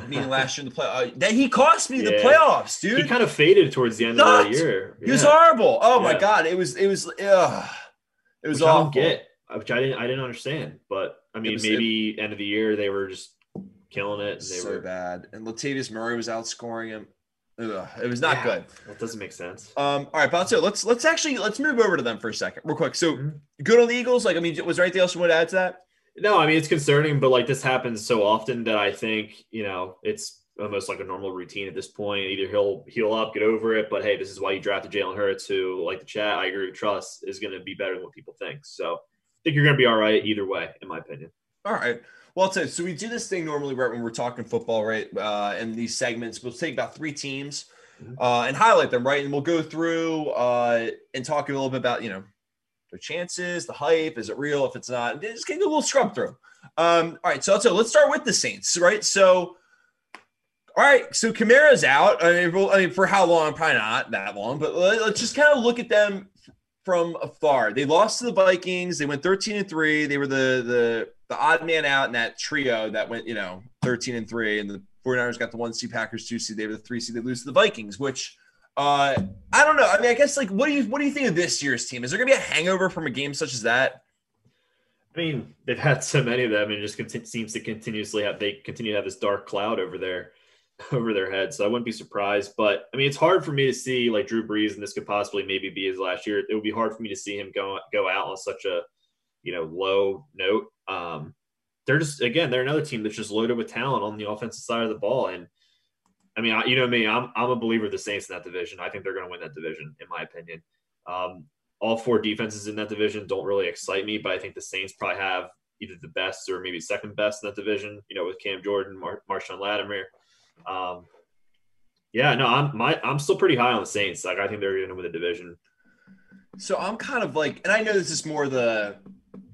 meaning last year in the play. Uh, that he cost me yeah. the playoffs, dude.
He kind of faded towards the end Not. of the year.
Yeah. He was horrible. Oh yeah. my god, it was it was ugh. it was all
I get, which I didn't I didn't understand. But I mean, was, maybe it, end of the year they were just killing it.
they
so were
bad, and Latavius Murray was outscoring him. Ugh, it was not good.
That doesn't make sense.
Um, all right, so let's let's actually let's move over to them for a second, real quick. So mm-hmm. good on the Eagles. Like, I mean, was there anything else you want to add to that?
No, I mean it's concerning, but like this happens so often that I think you know it's almost like a normal routine at this point. Either he'll heal up, get over it, but hey, this is why you drafted Jalen Hurts, who like the chat, I agree with trust is going to be better than what people think. So I think you're going to be all right either way, in my opinion.
All right. Well, so, so we do this thing normally right when we're talking football, right? Uh, in these segments, we'll take about three teams mm-hmm. uh, and highlight them, right? And we'll go through uh, and talk a little bit about, you know, their chances, the hype, is it real? If it's not, just get a little scrub through. Um, all right, so, so let's start with the Saints, right? So, all right, so Kamara's out. I mean, I mean, for how long? Probably not that long, but let's just kind of look at them from afar. They lost to the Vikings. They went 13 and three. They were the the the odd man out in that trio that went, you know, 13 and three, and the 49ers got the one seed, Packers two seed. They were the three seed. They lose to the Vikings, which uh, I don't know. I mean, I guess like, what do you what do you think of this year's team? Is there gonna be a hangover from a game such as that?
I mean, they've had so many of them, and just seems to continuously have they continue to have this dark cloud over their over their head. So I wouldn't be surprised. But I mean, it's hard for me to see like Drew Brees, and this could possibly maybe be his last year. It would be hard for me to see him go go out on such a you know low note. Um, they're just again, they're another team that's just loaded with talent on the offensive side of the ball, and I mean, you know me, I'm I'm a believer of the Saints in that division. I think they're going to win that division, in my opinion. Um, all four defenses in that division don't really excite me, but I think the Saints probably have either the best or maybe second best in that division. You know, with Cam Jordan, Mar- Marshon Lattimore. Um, yeah, no, I'm my I'm still pretty high on the Saints. Like I think they're going to win the division.
So I'm kind of like, and I know this is more the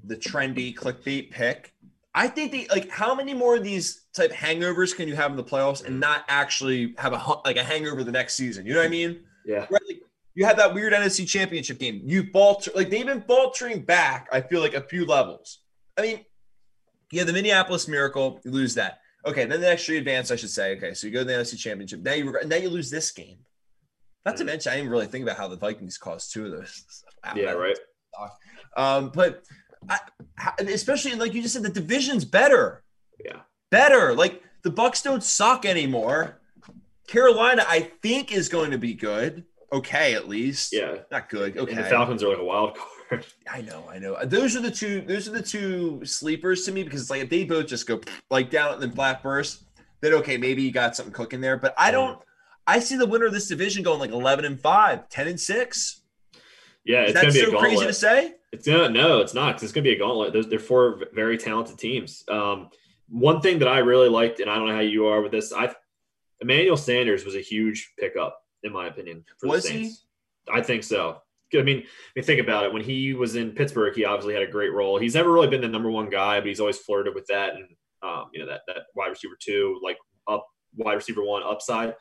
the trendy clickbait pick, I think they like how many more of these type hangovers can you have in the playoffs and not actually have a like a hangover the next season? You know what I mean?
Yeah.
Right. Like, you had that weird NFC Championship game. You falter like they've been faltering back. I feel like a few levels. I mean, yeah, the Minneapolis Miracle, you lose that. Okay, then the next year advance, I should say. Okay, so you go to the NFC Championship. Now you now you lose this game. Not to mm. mention, I didn't really think about how the Vikings caused two of those.
Wow, yeah, right.
Um, but I, especially like you just said, the division's better.
Yeah,
better. Like the Bucks don't suck anymore. Carolina, I think, is going to be good. Okay, at least.
Yeah,
not good. Okay,
and the Falcons are like a wild card.
I know, I know. Those are the two. Those are the two sleepers to me because it's like if they both just go like down and then flat burst, then okay, maybe you got something cooking there. But I don't. I see the winner of this division going like 11 and 5, 10 and 6.
Yeah, it's going to be so
crazy to say.
It's. No, it's not. Cause it's going to be a gauntlet. They're, they're four very talented teams. Um, one thing that I really liked, and I don't know how you are with this, I Emmanuel Sanders was a huge pickup in my opinion.
For was he?
I think so. I mean, I mean, think about it. When he was in Pittsburgh, he obviously had a great role. He's never really been the number one guy, but he's always flirted with that, and um, you know that that wide receiver two, like up wide receiver one upside,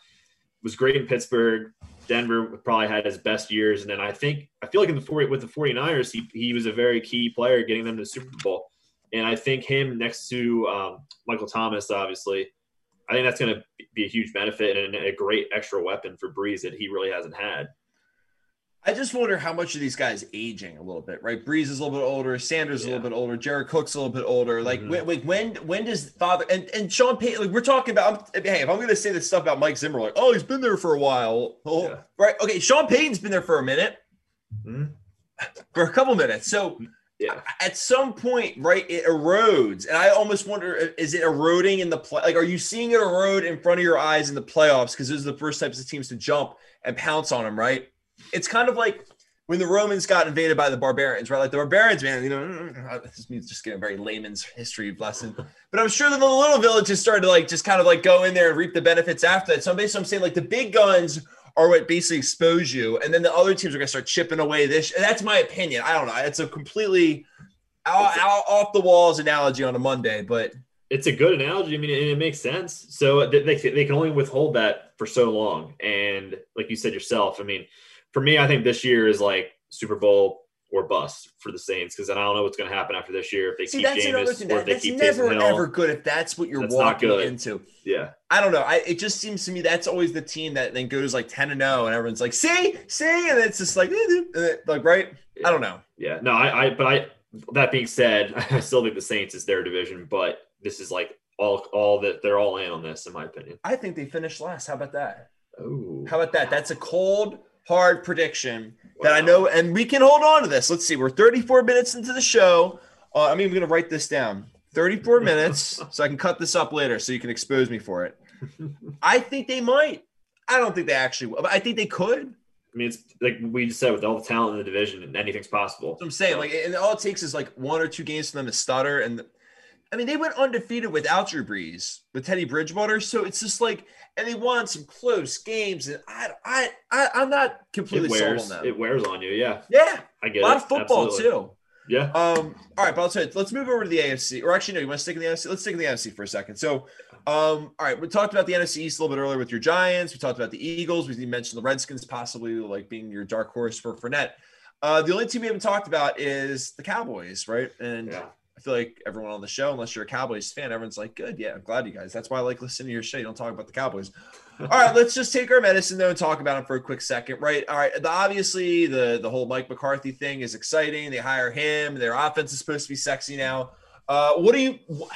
was great in Pittsburgh. Denver probably had his best years. And then I think, I feel like in the 40, with the 49ers, he, he was a very key player getting them to the Super Bowl. And I think him next to um, Michael Thomas, obviously, I think that's going to be a huge benefit and a great extra weapon for Brees that he really hasn't had.
I just wonder how much of these guys aging a little bit, right? Brees is a little bit older, Sanders yeah. a little bit older, Jared Cook's a little bit older. Like mm-hmm. when, when when does father and and Sean Payton? Like we're talking about. Hey, if I'm going to say this stuff about Mike Zimmer, like oh he's been there for a while, oh, yeah. right? Okay, Sean Payton's been there for a minute, mm-hmm. for a couple minutes. So yeah. at some point, right, it erodes, and I almost wonder is it eroding in the play? Like, are you seeing it erode in front of your eyes in the playoffs? Because those are the first types of teams to jump and pounce on them, right? It's kind of like when the Romans got invaded by the barbarians, right? Like the barbarians, man, you know, this means just getting a very layman's history lesson. But I'm sure that the little villages started to like just kind of like go in there and reap the benefits after that. So basically, I'm saying like the big guns are what basically expose you, and then the other teams are going to start chipping away this. And that's my opinion. I don't know. It's a completely out, out, off the walls analogy on a Monday, but
it's a good analogy. I mean, it, it makes sense. So they, they can only withhold that for so long. And like you said yourself, I mean, for me, I think this year is like Super Bowl or bust for the Saints because then I don't know what's going to happen after this year if they
See,
keep
that's
Jameis or if they
that's
keep
never
Hill.
ever good if that's what you're
That's
walking into.
Yeah,
I don't know. I it just seems to me that's always the team that then goes like 10 and 0 and everyone's like, see, see, and it's just like, eh, like right. I don't know.
yeah. No, I, I, but I. That being said, I still think the Saints is their division, but this is like all, all that they're all in on this, in my opinion.
I think they finished last. How about that?
Oh,
How about that? That's a cold, hard prediction that I know, and we can hold on to this. Let's see. We're 34 minutes into the show. Uh, I'm even going to write this down. 34 minutes, so I can cut this up later, so you can expose me for it. I think they might. I don't think they actually will, but I think they could.
I mean, it's like we just said with all the talent in the division, and anything's possible.
That's what I'm saying. Like, and all it takes is like one or two games for them to stutter. And I mean, they went undefeated without Drew Brees, with Teddy Bridgewater. So it's just like, and they won some close games. And I, I, I I'm not completely
it
sold
wears,
on them.
it wears on you. Yeah,
yeah,
I get a
lot
it.
of football
Absolutely.
too.
Yeah,
Um, all right, but I'll tell you, let's move over to the AFC. Or actually, no, you want to stick in the NFC? Let's stick in the NFC for a second. So, um, all right, we talked about the NFC East a little bit earlier with your Giants. We talked about the Eagles. We mentioned the Redskins possibly like being your dark horse for Fournette. Uh, the only team we haven't talked about is the Cowboys, right? And
yeah.
I feel like everyone on the show, unless you're a Cowboys fan, everyone's like, good. Yeah, I'm glad you guys. That's why I like listening to your show. You don't talk about the Cowboys. All right, let's just take our medicine though and talk about them for a quick second, right? All right, the, obviously the the whole Mike McCarthy thing is exciting. They hire him. Their offense is supposed to be sexy now. Uh, what do you? wh-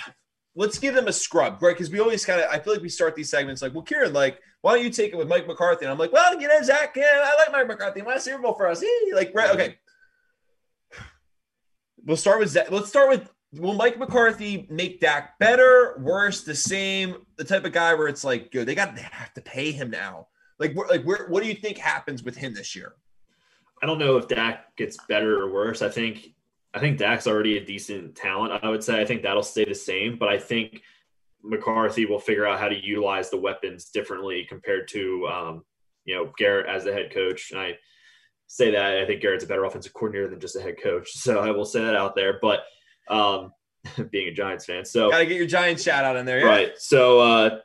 Let's give them a scrub, right? Because we always kind of, I feel like we start these segments like, well, Kieran, like, why don't you take it with Mike McCarthy? And I'm like, well, you know, Zach, yeah, I like Mike McCarthy. Why Super Bowl for us? Like, right? Okay. We'll start with Zach. Let's start with will Mike McCarthy make Dak better, worse, the same? The type of guy where it's like, good, they got they have to pay him now. Like, like, where, what do you think happens with him this year?
I don't know if Dak gets better or worse. I think I think Dak's already a decent talent. I would say I think that'll stay the same, but I think McCarthy will figure out how to utilize the weapons differently compared to um, you know Garrett as the head coach. And I say that I think Garrett's a better offensive coordinator than just a head coach. So I will say that out there. But um, being a Giants fan, so
Got to get your Giants shout out in there, yeah?
Right. So uh,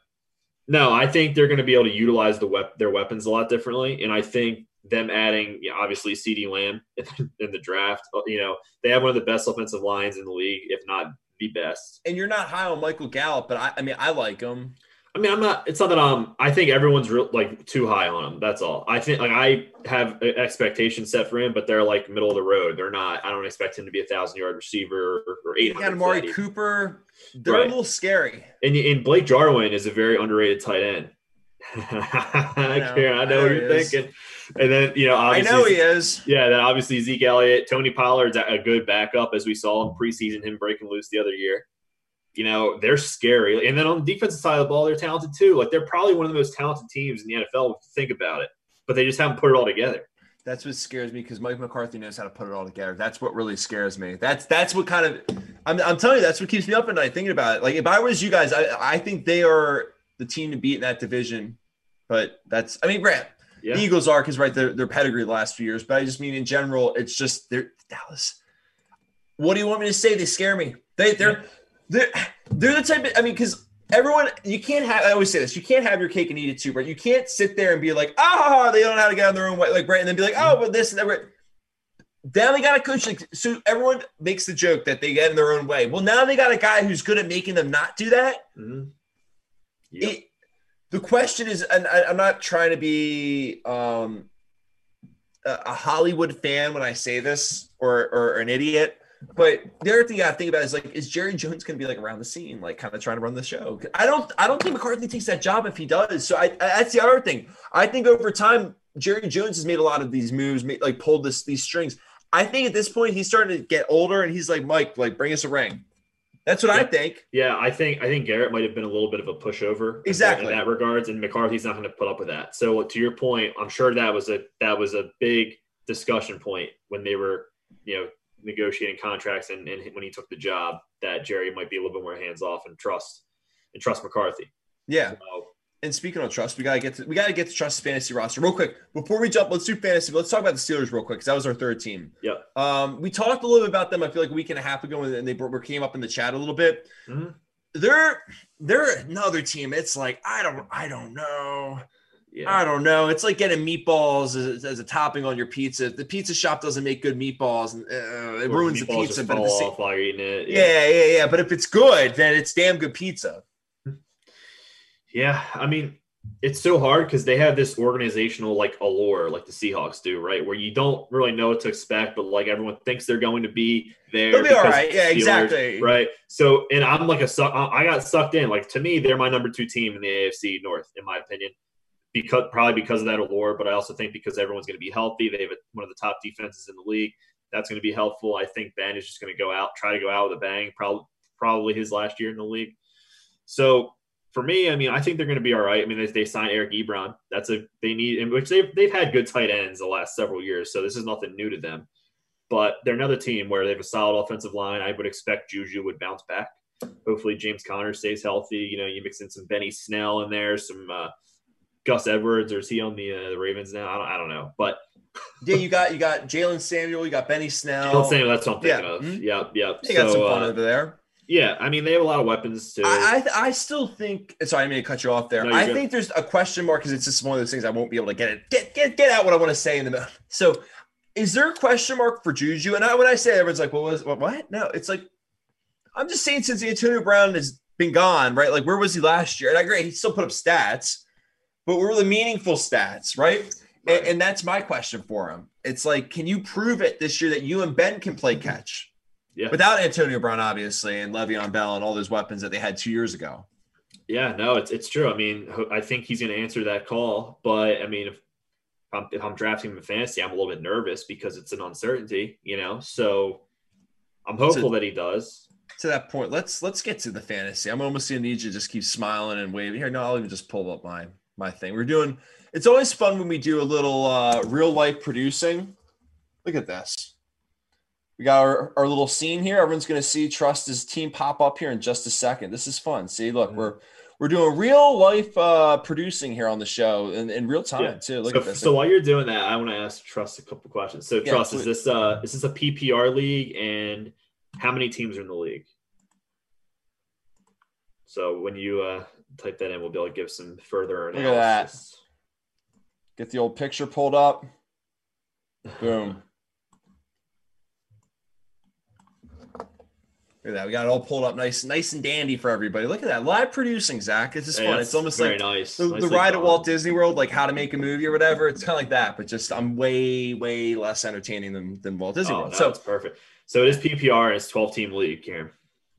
no, I think they're going to be able to utilize the wep- their weapons a lot differently, and I think them adding you know, obviously CeeDee Lamb in, in the draft. uh, You know, they have one of the best offensive lines in the league, if not the best.
And you're not high on Michael Gallup, but I, I mean, I like him.
I mean, I'm not. It's not that um. I think everyone's real like too high on him. That's all. I think like I have expectations set for him, but they're like middle of the road. They're not. I don't expect him to be a thousand yard receiver or, or eight hundred.
Amari Cooper. They're
Right.
a little scary.
And, and Blake Jarwin is a very underrated tight end. I
know.
Kieran, I
I
know
know
what you're
is.
thinking. And then, you know,
I know he is.
yeah, then obviously Zeke Elliott, Tony Pollard's a good backup, as we saw in preseason, him breaking loose the other year. You know, they're scary. And then on the defensive side of the ball, they're talented too. Like they're probably one of the most talented teams in the NFL if you think about it, but they just haven't put it all together.
That's what scares me because Mike McCarthy knows how to put it all together. That's what really scares me. That's that's what kind of I'm, I'm telling you that's what keeps me up at night thinking about it. Like if I was you guys, I I think they are the team to beat in that division. But that's I mean, Grant,
Yeah.
the Eagles are because right their their pedigree the last few years. But I just mean in general, it's just they're Dallas. What do you want me to say? They scare me. They they're they're they're the type of I mean because everyone you can't have I always say this you can't have your cake and eat it too right you can't sit there and be like ah they don't know how to get on their own way like right and then be like oh but this and that right. Now they got a coach like so everyone makes the joke that they get in their own way well now they got a guy who's good at making them not do that
Mhm. Yep.
it, the question is, and I, I'm not trying to be um, a, a Hollywood fan when I say this or, or an idiot, but the other thing I think about is like, is Jerry Jones going to be like around the scene, like kind of trying to run the show? I don't, I don't think McCarthy takes that job if he does. So I, I that's the other thing. I think over time, Jerry Jones has made a lot of these moves, made, like pulled this these strings. I think at this point he's starting to get older, and he's like, Mike, like bring us a ring. That's what I think.
Yeah, I think I think Garrett might have been a little bit of a pushover in that-
Exactly.
in that regards, and McCarthy's not going to put up with that. So uh, to your point, I'm sure that was a that was a big discussion point when they were you know negotiating contracts and, and when he took the job that Jerry might be a little bit more hands off and trust and trust McCarthy.
Yeah.
So,
And speaking of trust, we gotta get to we gotta get to trust fantasy roster real quick before we jump. Let's do fantasy. Let's talk about the Steelers real quick because that was our third team.
yeah,
Um, we talked a little bit about them. I feel like a week and a half ago, and they came up in the chat a little bit.
Mhm.
They're they're another team. It's like I don't I don't know. Yeah. I don't know. It's like getting meatballs as, as, a topping on your pizza. The pizza shop doesn't make good meatballs, uh, it or ruins the pizza.
But fall off while you're eating it.
Yeah. yeah, yeah, yeah. But if it's good, then it's damn good pizza.
Yeah, I mean, it's so hard because they have this organizational like allure, like the Seahawks do, right? Where you don't really know what to expect, but like everyone thinks they're going to be there.
They'll be all right. Yeah, Steelers, exactly.
Right. So, and I'm like a I got sucked in. Like to me, they're my number two team in the AFC North, in my opinion because probably because of that allure, but I also think because everyone's going to be healthy, they have one of the top defenses in the league. That's going to be helpful. I think Ben is just going to go out, try to go out with a bang. Probably probably his last year in the league. So for me, I mean, I think they're going to be all right. I mean, they, they signed Eric Ebron. That's a they need, in which they've they've had good tight ends the last several years, so this is nothing new to them. But they're another team where they have a solid offensive line. I would expect Juju would bounce back. Hopefully, James Conner stays healthy. You know, you mix in some Benny Snell in there, some uh, Gus Edwards, or is he on the uh, the Ravens now? I don't, I don't know, but
yeah, you got you got Jaylen Samuel, you got Benny Snell.
Jaylen Samuel, that's what I'm thinking yeah. of. Mm-hmm. Yep, yep.
They got so, some fun uh, over there.
Yeah, I mean they have a lot of weapons too.
I I, I still think. Sorry, I mean to cut you off there. No, I good. think there's a question mark because it's just one of those things I won't be able to get it get get get out what I want to say in the middle. So, is there a question mark for Juju? And I, when I say everyone's like, "What was what? What?" No, it's like I'm just saying since Antonio Brown has been gone, right? Like where was he last year? And I agree, he still put up stats but what were the meaningful stats, right? right. And, and, that's my question for him. It's like, can you prove it this year that you and Ben can play catch? Yeah. Without Antonio Brown, obviously, and Le'Veon Bell and all those weapons that they had two years ago.
Yeah, no, it's it's true. I mean, I think he's going to answer that call. But I mean, if I'm, if I'm drafting him in fantasy, I'm a little bit nervous because it's an uncertainty, you know. So I'm hopeful that he does.
To that point, let's let's get to the fantasy. I'm almost going to need you to just keep smiling and waving. Here, no, I'll even just pull up mine my thing. We're doing. It's always fun when we do a little uh, real life producing. Look at this. We got our, our little scene here. Everyone's going to see Trust's team pop up here in just a second. This is fun. See, look, mm-hmm. we're we're doing real life uh, producing here on the show in, in real time yeah. too. Look
so,
at this.
So while you're doing that, I want to ask Trust a couple questions. So yeah, Trust, please. is this uh is this a PPR league and how many teams are in the league? So when you uh type that in, we'll be able to give some further analysis. Look at that.
Get the old picture pulled up. Boom. Look at that. We got it all pulled up nice, nice and dandy for everybody. Look at that. Live producing, Zach. It's just fun. It's almost like
nice.
the, the ride at Walt Disney World, like how to make a movie or whatever. It's kind of like that, but just I'm way, way less entertaining than, than Walt Disney oh, World.
So it's perfect. So it is PPR and it's 12 team league, Kieran.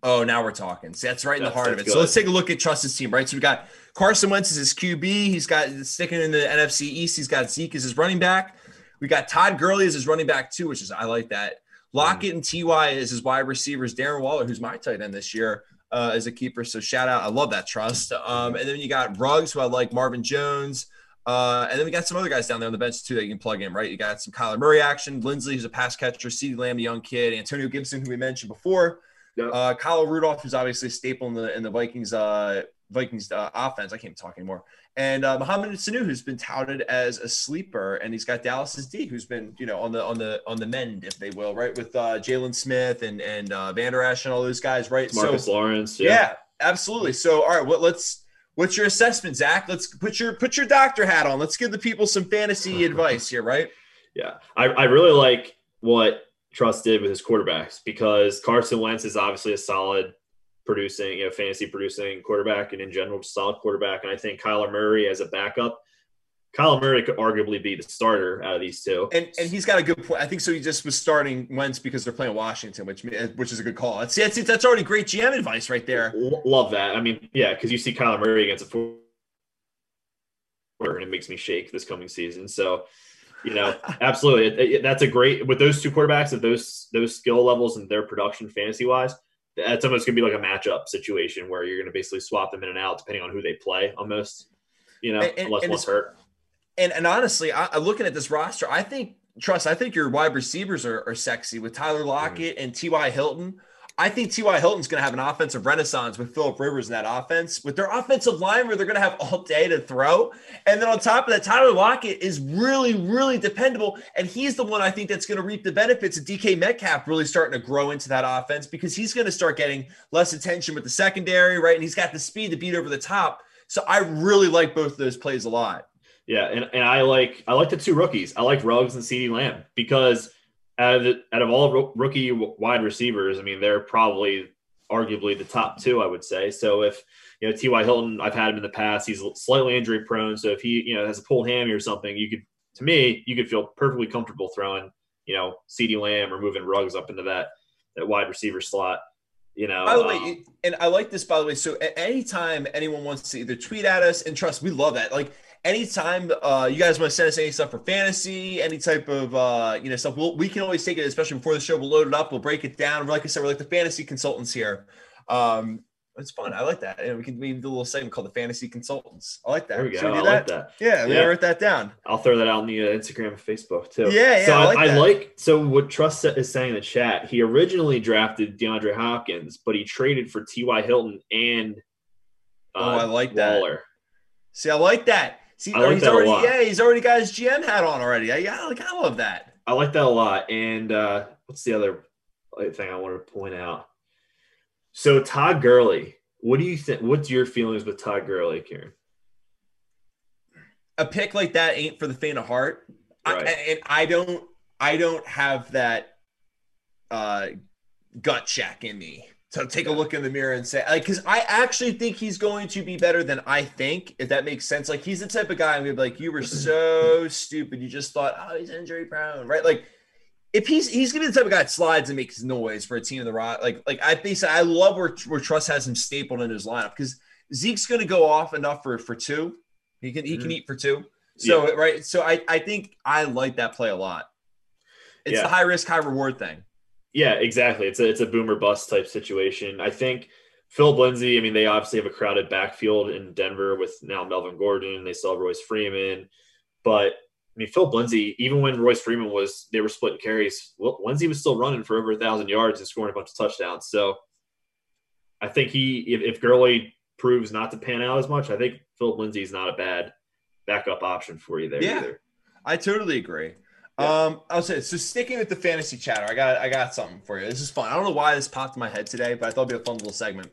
Oh, now we're talking. See, that's right in that's, the heart of it. Good. So let's take a look at Trust's team, right? So we got Carson Wentz as his QB. He's got sticking in the NFC East. He's got Zeke as his running back. We got Todd Gurley as his running back too, which is I like that. Lockett mm. and Ty is his wide receivers. Darren Waller, who's my tight end this year, uh, as a keeper. So shout out. I love that trust. Um, and then you got Ruggs, who I like, Marvin Jones. Uh, and then we got some other guys down there on the bench too that you can plug in, right? You got some Kyler Murray action, Lindsay, who's a pass catcher, CeeDee Lamb, the young kid, Antonio Gibson, who we mentioned before. Yep. Uh, Kyle Rudolph, who's obviously a staple in the in the Vikings uh, Vikings uh, offense. I can't talk anymore. And uh, Mohamed Sanu, who's been touted as a sleeper, and he's got Dallas's D, who's been you know on the on the on the mend, if they will, right, with uh, Jaylon Smith and and uh, Vander Esch and all those guys, right?
Marcus
so,
Lawrence,
yeah. yeah, absolutely. So all right, what let's. What's your assessment, Zach? Let's put your put your doctor hat on. Let's give the people some fantasy advice here, right?
Yeah, I, I really like what trusted with his quarterbacks because Carson Wentz is obviously a solid producing, you know, fantasy producing quarterback and in general, solid quarterback. And I think Kyler Murray as a backup, Kyler Murray could arguably be the starter out of these two.
And and he's got a good point. I think so. He just was starting Wentz because they're playing Washington, which which is a good call. That's that's, that's already great GM advice right there.
Love that. I mean, yeah, because you see Kyler Murray against a four, and it makes me shake this coming season. So you know, absolutely. It, it, that's a great with those two quarterbacks at those those skill levels and their production fantasy wise. That's almost gonna be like a matchup situation where you're gonna basically swap them in and out depending on who they play. Almost, you know, and, unless and one's hurt.
And and honestly, I, looking at this roster, I think trust. I think your wide receivers are, are sexy with Tyler Lockett mm-hmm. and T.Y. Hilton. I think T.Y. Hilton's going to have an offensive renaissance with Philip Rivers in that offense. With their offensive line, where they're going to have all day to throw. And then on top of that, Tyler Lockett is really, really dependable. And he's the one I think that's going to reap the benefits of DK Metcalf really starting to grow into that offense because he's going to start getting less attention with the secondary, right? And he's got the speed to beat over the top. So I really like both of those plays a lot.
Yeah, and, and I like I like the two rookies. I like Ruggs and CeeDee Lamb because out of the, out of all rookie wide receivers, I mean they're probably arguably the top two, I would say. So if you know T.Y. Hilton, I've had him in the past. He's slightly injury prone, so if he you know has a pulled hammy or something, you could to me you could feel perfectly comfortable throwing you know CeeDee Lamb or moving Ruggs up into that that wide receiver slot. You know.
By the way, um, and I like this. By the way, so at any time anyone wants to either tweet at us, and trust we love that. Like anytime uh, you guys want to send us any stuff for fantasy, any type of uh, you know stuff, we'll, we can always take it, especially before the show. We'll load it up, we'll break it down. Like I said, we're like the fantasy consultants here. Um, it's fun. I like that. And we can maybe do a little segment called the Fantasy Consultants. I like that.
There we go.
We
do
I that?
like that.
Yeah, we yeah. write that down.
I'll throw that out on the uh, Instagram and Facebook too.
Yeah, yeah.
So
I, like,
I, I like, so what Trust is saying in the chat. He originally drafted DeAndre Hopkins, but he traded for T.Y. Hilton and
uh, oh, I like
Waller.
that. See, I like that. See,
I like
he's
that
already
a lot.
yeah, he's already got his GM hat on already. I, yeah, like I love that.
I like that a lot. And uh, what's the other thing I want to point out? So Todd Gurley, what do you think? What's your feelings with Todd Gurley, Kieran?
A pick like that ain't for the faint of heart, right. I, and I don't, I don't have that uh, gut check in me to take a look in the mirror and say, like, because I actually think he's going to be better than I think, if that makes sense. Like, he's the type of guy I'm gonna be like, you were so stupid. You just thought, oh, he's injury prone, right? Like, if he's he's gonna be the type of guy that slides and makes noise for a team in the rock, like like I basically I love where where Trust has him stapled in his lineup because Zeke's gonna go off enough for for two. He can he can mm-hmm. eat for two. So yeah. right. So I I think I like that play a lot. It's yeah. the high risk, high reward thing.
Yeah, exactly. It's a it's a boomer bust type situation. I think Phil Lindsay, I mean, they obviously have a crowded backfield in Denver with now Melvin Gordon. They still have Royce Freeman. But I mean, Phil Lindsay, even when Royce Freeman was they were splitting carries, Lindsay was still running for over a thousand yards and scoring a bunch of touchdowns. So I think he if, if Gurley proves not to pan out as much, I think Phil Lindsay is not a bad backup option for you there yeah, either.
I totally agree. Yeah. Um, I'll say so. Sticking with the fantasy chatter, I got I got something for you. This is fun. I don't know why this popped in my head today, but I thought it'd be a fun little segment.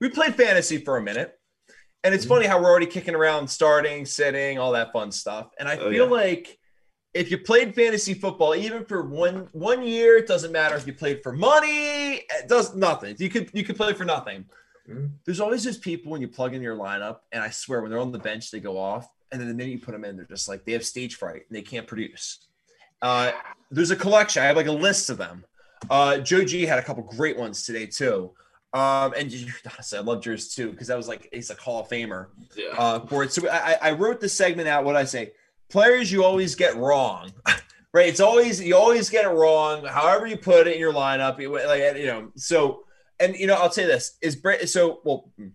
We played fantasy for a minute, and it's mm-hmm. funny how we're already kicking around starting, sitting, all that fun stuff. And I oh, feel yeah. like if you played fantasy football, even for one one year, it doesn't matter if you played for money. It does nothing. You could you could play for nothing. Mm-hmm. There's always those people when you plug in your lineup, and I swear when they're on the bench, they go off, and then the minute you put them in, they're just like they have stage fright and they can't produce. Uh, there's a collection. I have like a list of them. Uh, Joe G had a couple great ones today too. Um, and honestly, I loved yours too because that was like he's a Hall of Famer yeah. uh, for it. So I, I wrote the segment out. What I say, players you always get wrong, right? It's always you always get it wrong. However you put it in your lineup, like you know. So and you know, I'll say this is Brett. So well, hmm.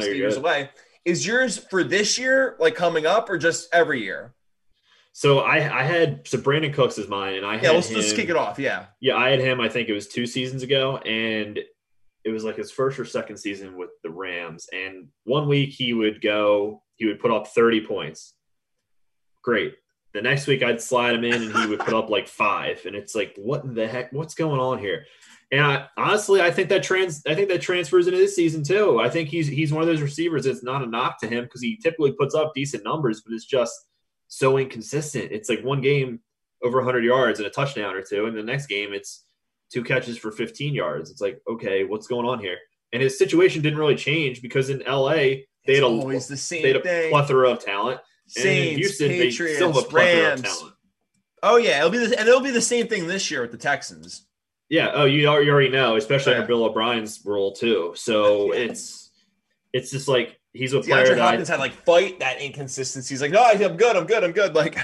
years away. Is yours for this year, like coming up, or just every year?
So I, I had so Brandin Cooks is mine, and I
yeah. Let's him, just kick it off. Yeah,
yeah. I had him. I think it was two seasons ago, and it was like his first or second season with the Rams. And one week he would go, he would put up thirty points. Great. The next week I'd slide him in, and he would put up like five. And it's like, what the heck? What's going on here? And I, honestly, I think that trans, I think that transfers into this season too. I think he's he's one of those receivers. It's not a knock to him because he typically puts up decent numbers, but it's just so inconsistent. It's like one game over 100 yards and a touchdown or two, and the next game it's two catches for 15 yards. It's like, okay, what's going on here? And his situation didn't really change because in LA they it's had a
always the same
they had a
thing.
plethora of talent.
Saints, and in Houston, Patriots, they still have a plethora Rams. of talent. Oh yeah, it'll be the, and it'll be the same thing this year with the Texans.
Yeah. Oh, you already know, especially yeah. under Bill O'Brien's role too. So yeah. it's it's just like he's a player
DeAndre Hopkins I, had like fight that inconsistency. He's like, no, I'm good, I'm good, I'm good. Like,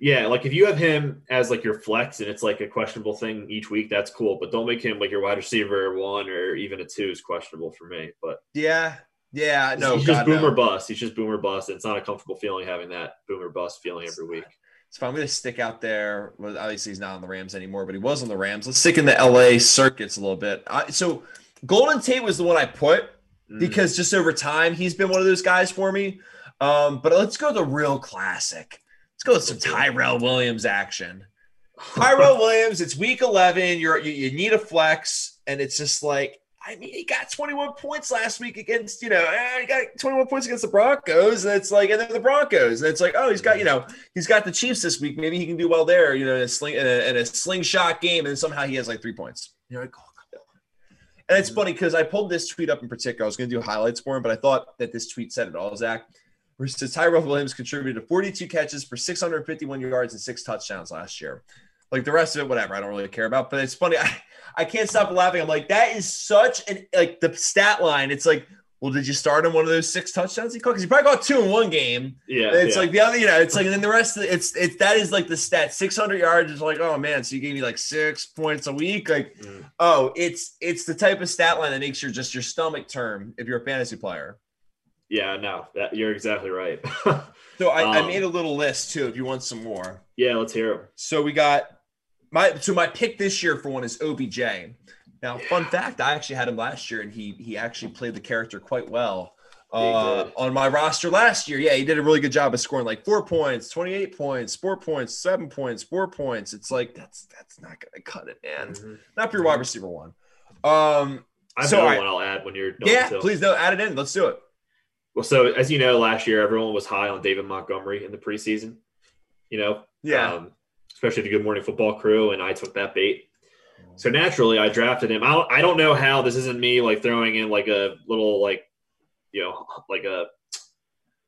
yeah, like if you have him as like your flex and it's like a questionable thing each week, that's cool. But don't make him like your wide receiver one or even a two is questionable for me. But
yeah, yeah, no,
he's just boomer no. bust. He's just boomer bust. It's not a comfortable feeling having that boomer bust feeling every week.
So I'm going to stick out there. Well, obviously he's not on the Rams anymore, but he was on the Rams. Let's stick in the LA circuits a little bit. I, so Golden Tate was the one I put mm. because just over time he's been one of those guys for me. Um, but let's go the real classic. Let's go with some Tyrell Williams action. Tyrell Williams, it's week 11. You're you, you need a flex, and it's just like I mean, he got 21 points last week against, you know, eh, he got 21 points against the Broncos. And it's like, and then the Broncos. And it's like, oh, he's got, you know, he's got the Chiefs this week. Maybe he can do well there, you know, in a sling in a, in a slingshot game. And somehow he has like three points. You're like, oh, and it's funny because I pulled this tweet up in particular. I was going to do highlights for him, but I thought that this tweet said it all, Zach. Where says Tyrell Williams contributed 42 catches for 651 yards and six touchdowns last year. Like the rest of it, whatever. I don't really care about. But it's funny. I, I can't stop laughing. I'm like, that is such an like the stat line. It's like, well, did you start in one of those six touchdowns he caught? Because he probably got two in one game.
Yeah.
It's
yeah.
like the other, you know, it's like, and then the rest of it, it's it's that is like the stat. 600 yards is like, oh man, so you gave me like six points a week. Like, mm. oh, it's it's the type of stat line that makes your just your stomach turn if you're a fantasy player.
Yeah, no, that, you're exactly right.
so I, um, I made a little list too. If you want some more,
yeah, let's hear it.
So we got my so my pick this year for one is OBJ. Now, fun fact, I actually had him last year, and he he actually played the character quite well. Uh, on my roster last year, yeah, he did a really good job of scoring like four points, twenty-eight points, four points, seven points, four points. It's like that's that's not gonna cut it, man. Mm-hmm. Not for your wide receiver one. Um,
I so one I'll add when you're done.
Yeah, please no, add it in. Let's do it.
Well, so as you know, last year everyone was high on David Montgomery in the preseason. You know,
yeah, um,
especially the Good Morning Football crew, and I took that bait. So naturally, I drafted him. I don't, I don't know how this isn't me like throwing in like a little like, you know, like a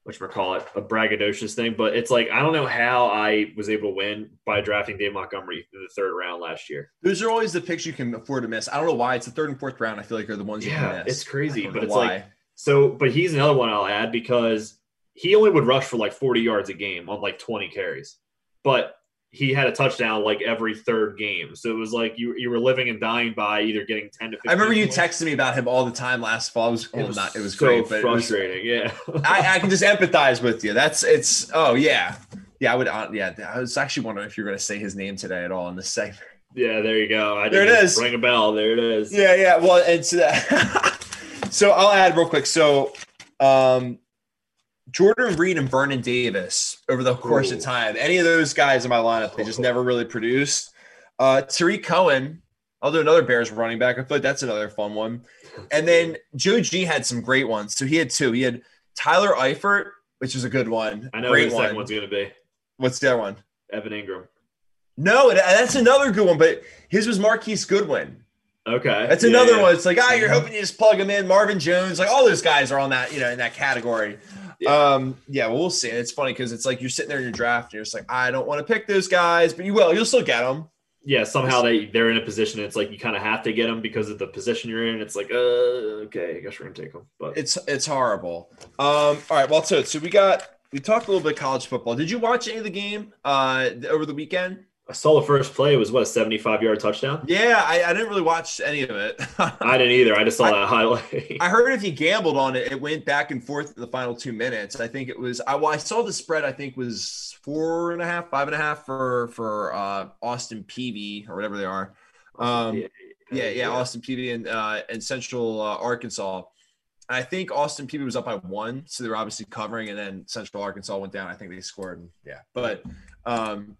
what you call it, a braggadocious thing. But it's like I don't know how I was able to win by drafting Dave Montgomery in the third round last year.
Those are always the picks you can afford to miss. I don't know why it's the third and fourth round. I feel like are the ones you yeah, can miss.
It's crazy, but it's why. like so, but he's another one I'll add because he only would rush for like 40 yards a game on like 20 carries, but he had a touchdown like every third game. So it was like you you were living and dying by either getting 10 to 15.
I remember you points. texted me about him all the time last fall. It was, it was, not, it was
so
great,
but frustrating.
Was, yeah. I, I can just empathize with you. That's it's, oh, yeah. Yeah, I would. Uh, yeah, I was actually wondering if you're going to say his name today at all in this segment.
Yeah, there you go. I
there it is.
Ring a bell. There it is.
Yeah, yeah. Well, and so so I'll add real quick. So um, Jordan Reed and Vernon Davis over the course Ooh. of time. Any of those guys in my lineup, they just never really produced. Uh, Tarik Cohen, do another Bears running back. I feel like that's another fun one. And then Joe G had some great ones. So he had two. He had Tyler Eifert, which is a good one.
I know great the second one. one's going to be.
What's the other one?
Evan Engram.
No, that's another good one, but his was Marquise Goodwin.
Okay.
That's another yeah, yeah. one. It's like, ah, you're hoping you just plug them in. Marvin Jones, like all those guys are on that, you know, in that category. Yeah. Um, yeah, well, we'll see. And It's funny because it's like you're sitting there in your draft and you're just like, I don't want to pick those guys, but you will. You'll still get them.
Yeah, somehow they they're in a position. It's like you kind of have to get them because of the position you're in. It's like, uh, okay, I guess we're gonna take them. But
it's it's horrible. Um, all right, well, so so we got we talked a little bit college football. Did you watch any of the game uh over the weekend?
I saw the first play. It was what a 75 yard touchdown.
Yeah, I, I, didn't really watch any of it.
I didn't either. I just saw I, that highlight.
I heard if you gambled on it, it went back and forth in the final two minutes. I think it was. I, well, I saw the spread. I think was four and a half, five and a half for for uh, Austin Peay or whatever they are. Um, yeah, yeah, yeah, yeah, Austin Peay and uh, and Central uh, Arkansas. I think Austin Peay was up by one, so they were obviously covering, and then Central Arkansas went down. I think they scored. Yeah, but um,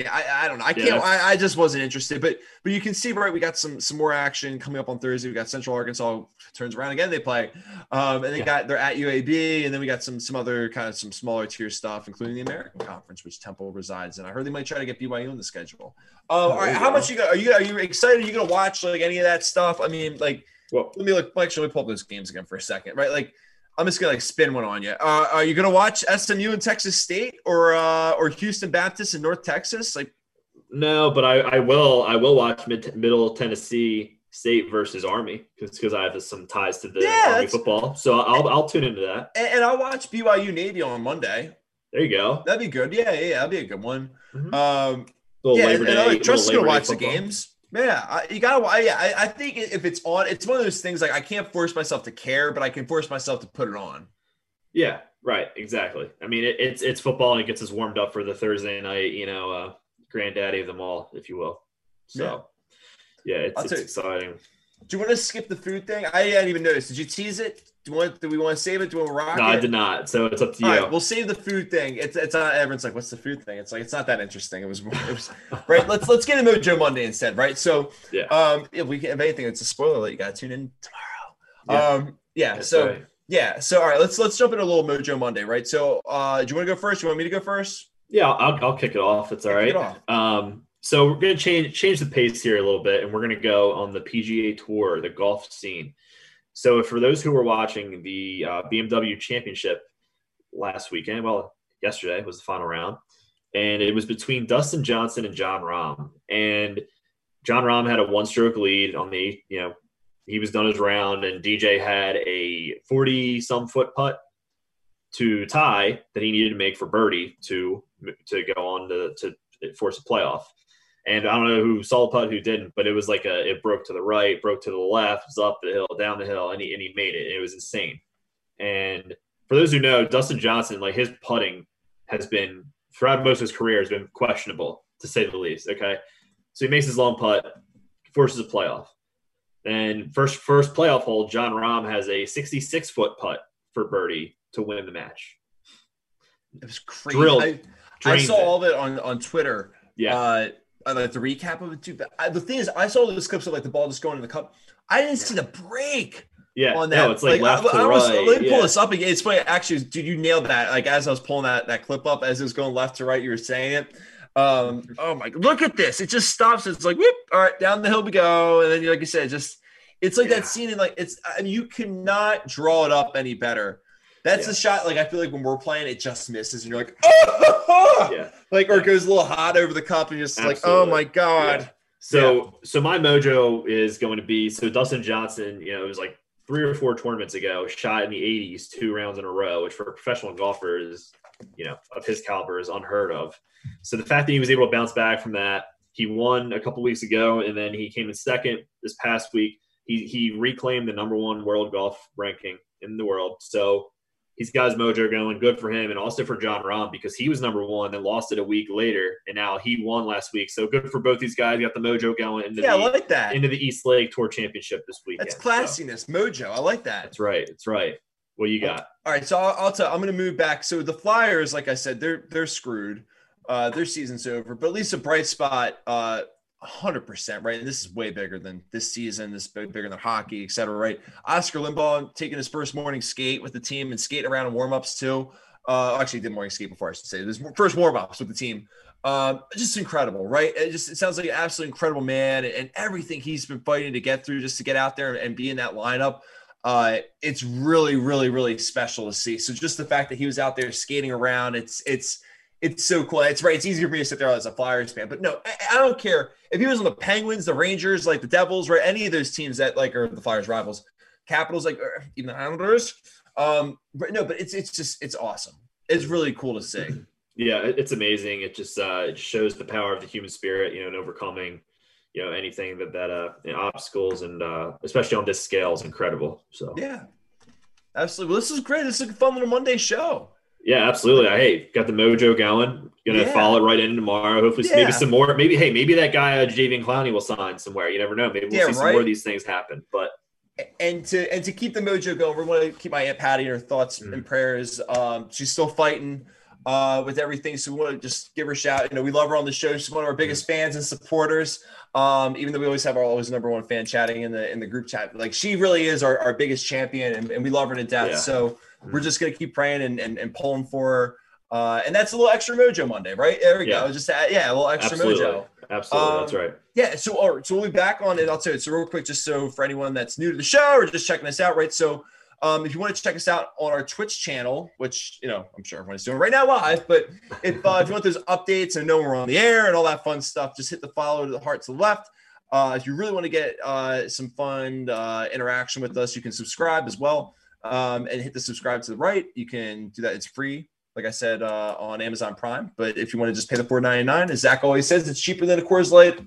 yeah, I, I don't know. I can't. Yeah. I, I just wasn't interested. But but you can see right. We got some some more action coming up on Thursday. We got Central Arkansas turns around again. They play, um, and they yeah. got they're at UAB, and then we got some some other kind of some smaller tier stuff, including the American Conference, which Temple resides in. I heard they might try to get BYU in the schedule. Um, oh, all right, how much you got? Are you are you excited? Are you gonna watch like any of that stuff? I mean, like, well, let me look. Actually, let me pull up those games again for a second. Right, like I'm just gonna like spin one on you. Uh, are you gonna watch SMU and Texas State or uh, or Houston Baptist in North Texas? Like
no, but I, I will I will watch mid, Middle Tennessee State versus Army because I have some ties to the yeah, Army football. So I'll I'll tune into that.
And, and, I'll watch BYU Navy on Monday.
There you go.
That'd be good. Yeah, yeah, that'd be a good one. Mm-hmm. Um, yeah, Labor and, Day, and trust you to watch the games. Yeah, I, you gotta. Yeah, I, I think if it's on, it's one of those things like I can't force myself to care, but I can force myself to put it on.
Yeah, right. Exactly. I mean, it, it's it's football and it gets us warmed up for the Thursday night. You know, uh, granddaddy of them all, if you will. So, yeah, yeah it's, it's exciting.
Do you want to skip the food thing? I didn't even notice. Did you tease it? Do, want, do we want to save it? Do we want to rock
no,
it?
I did not. So it's up to you.
All right, we'll save the food thing. It's it's not everyone's like, what's the food thing? It's like it's not that interesting. It was, it was right. Let's let's get into Mojo Monday instead, right? So
yeah,
um, if we if anything, it's a spoiler that you got to tune in tomorrow. Yeah. Um, yeah. That's so right. yeah. So all right, let's let's jump into a little Mojo Monday, right? So uh, do you want to go first? Do you want me to go first?
Yeah, I'll I'll kick it off. It's all right. Um, so we're gonna change change the pace here a little bit, and we're gonna go on the PGA Tour, the golf scene. So for those who were watching the uh, BMW Championship last weekend, well, yesterday was the final round, and it was between Dustin Johnson and Jon Rahm. And Jon Rahm had a one-stroke lead on the, you know, he was done his round, and DJ had a forty-some foot putt to tie that he needed to make for birdie to to go on to, to force a playoff. And I don't know who saw the putt, who didn't, but it was like a it broke to the right, broke to the left, was up the hill, down the hill, and he and he made it. It was insane. And for those who know, Dustin Johnson, like his putting has been throughout most of his career has been questionable to say the least. Okay, so he makes his long putt, forces a playoff. And first first playoff hole, Jon Rahm has a 66 foot putt for birdie to win the match.
It was crazy. Drilled, I, I saw it. all of it on on Twitter. Yeah. Uh, I like the recap of it too. But I, the thing is, I saw those clips of like the ball just going in the cup. I didn't see the break.
Yeah, on that. No, it's like, like
left
I, I was,
right. Let me pull yeah. this up again. It's funny, actually, dude. You nailed that. Like as I was pulling that that clip up, as it was going left to right, you were saying it. Um, oh my, look at this! It just stops. It's like, whoop! All right, down the hill we go, and then like you said, just it's like yeah. that scene in like it's. I mean, you cannot draw it up any better that's yeah. the shot. Like I feel like when we're playing, it just misses, and you're like, oh, yeah, like or it goes a little hot over the cup, and you're just Absolutely. like, oh my god.
Yeah. So, yeah. so my mojo is going to be so Dustin Johnson. You know, it was like three or four tournaments ago, shot in the 80s two rounds in a row, which for a professional golfer is, you know, of his caliber is unheard of. So the fact that he was able to bounce back from that, he won a couple weeks ago, and then he came in second this past week. He he reclaimed the number one world golf ranking in the world. So he's got his mojo going. Good for him, and also for Jon Rahm because he was number one, then lost it a week later, and now he won last week. So good for both these guys. Got the mojo going into
yeah,
the,
I like that
into the East Lake Tour Championship this weekend.
That's classiness, so. mojo. I like that.
That's right. That's right. What you got?
All right, so I'll, I'll tell. I'm going to move back. So the Flyers, like I said, they're they're screwed. Uh, their season's over, but at least a bright spot. Uh, hundred percent right. And this is way bigger than this season. This is bigger than hockey, et cetera. Right. Oscar Lindblom taking his first morning skate with the team and skating around in warm ups too. Uh, actually, did morning skate before I should say. This first warm ups with the team. Um, just incredible, right? It just it sounds like an absolutely incredible man, and, and everything he's been fighting to get through just to get out there and be in that lineup. Uh, it's really, really, really special to see. So just the fact that he was out there skating around, it's it's it's so cool. It's right. It's easier for me to sit there as a Flyers fan, but no, I, I, don't care if he was on the Penguins, the Rangers, like the Devils, right? Any of those teams that like are the Flyers rivals, Capitals, like even the Islanders. Um, but no, but it's it's just it's awesome. It's really cool to see.
Yeah, it's amazing. It just uh, it shows the power of the human spirit, you know, and overcoming, you know, anything that that uh you know, obstacles and uh, especially on this scale is incredible. So
yeah, absolutely. Well, this is great. This is a fun little Monday show.
Yeah, absolutely. I hey, got the mojo going. Gonna yeah. follow it right in tomorrow. Hopefully, yeah. maybe some more. Maybe hey, maybe that guy uh, Jadeveon Clowney will sign somewhere. You never know. Maybe we'll yeah, see right? some more of these things happen. But
and to and to keep the mojo going, we want to keep my aunt Patty in her thoughts mm-hmm. and prayers. Um, she's still fighting uh, with everything, so we want to just give her a shout. You know, we love her on the show. She's one of our biggest mm-hmm. fans and supporters. Um, even though we always have our always number one fan chatting in the in the group chat, like she really is our, our biggest champion, and, and we love her to death. So we're just gonna keep praying and, and, and pulling for her uh, and that's a little extra mojo Monday, right? There we yeah. go. Just add, yeah, a little extra
Absolutely.
mojo.
Absolutely, um, that's right.
Yeah. So, all right, so we'll be back on it. I'll tell you. So, real quick, just so for anyone that's new to the show or just checking us out, right? So, um, if you want to check us out on our Twitch channel, which you know I'm sure everyone's doing right now live, but if uh, if you want those updates and know we're on the air and all that fun stuff, just hit the follow to the heart to the left. Uh, if you really want to get uh, some fun uh, interaction with us, you can subscribe as well um, and hit the subscribe to the right. You can do that; it's free like I said, uh, on Amazon Prime. But if you want to just pay the four ninety nine, as Zach always says, it's cheaper than a Coors Light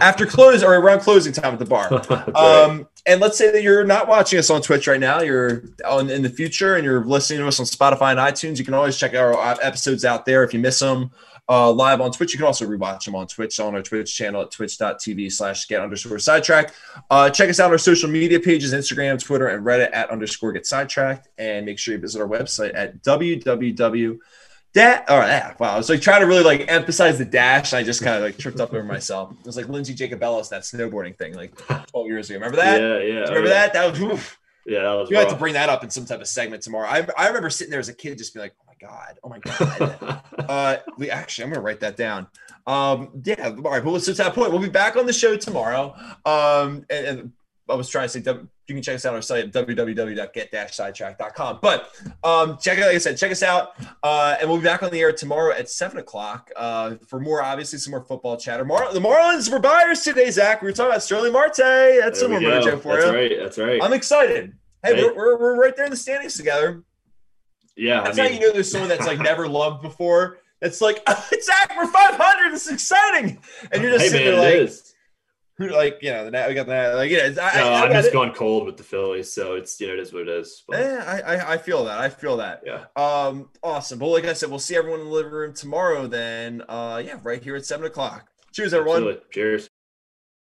after close or around closing time at the bar. um, and let's say that you're not watching us on Twitch right now, you're on in the future, and you're listening to us on Spotify and iTunes. You can always check our episodes out there if you miss them. Uh, live on Twitch. You can also rewatch them on Twitch on our Twitch channel at twitch.tv slash get underscore sidetrack. Uh, check us out on our social media pages, Instagram, Twitter, and Reddit at underscore get sidetracked. And make sure you visit our website at www. That all right, wow. I was like trying to really like emphasize the dash. I just kind of like tripped up over myself. It was like Lindsey Jacobellis, that snowboarding thing, like 12 years ago. Remember that?
Yeah, yeah.
remember
yeah.
that? That was oof.
Yeah, that was
You have to bring that up in some type of segment tomorrow. I, I remember sitting there as a kid, just be like, "Oh god, oh my god." uh, we actually, I'm gonna write that down. Um, yeah, all right. Well, so to that point, we'll be back on the show tomorrow. Um, and, and I was trying to say, you can check us out on our site at www.get-sidetrack.com. But um, check it, like I said, check us out, uh, and we'll be back on the air tomorrow at seven o'clock uh, for more, obviously, some more football chatter. Mar- the Marlins were buyers today, Zach. We were talking about Starling Marte. That's
There
some more mojo for
That's
you.
That's right. That's right.
I'm excited. Hey,
Hey.
We're, we're, we're right there in the standings together.
Yeah, I
That's
mean,
how you know there's someone that's like never loved before. It's like Zach, we're 500. It's exciting, and you're just
hey
sitting
man,
there like, who like you know the we got the Nat- like yeah. I,
No,
I, I
I'm just
it.
going cold with the Phillies, so it's you know it is what it is. But,
Yeah, I, I I feel that. I feel that.
yeah.
Um, awesome. But like I said, we'll see everyone in the living room tomorrow. Then, uh, yeah, right here at seven o'clock. Cheers, everyone.
Absolutely. Cheers.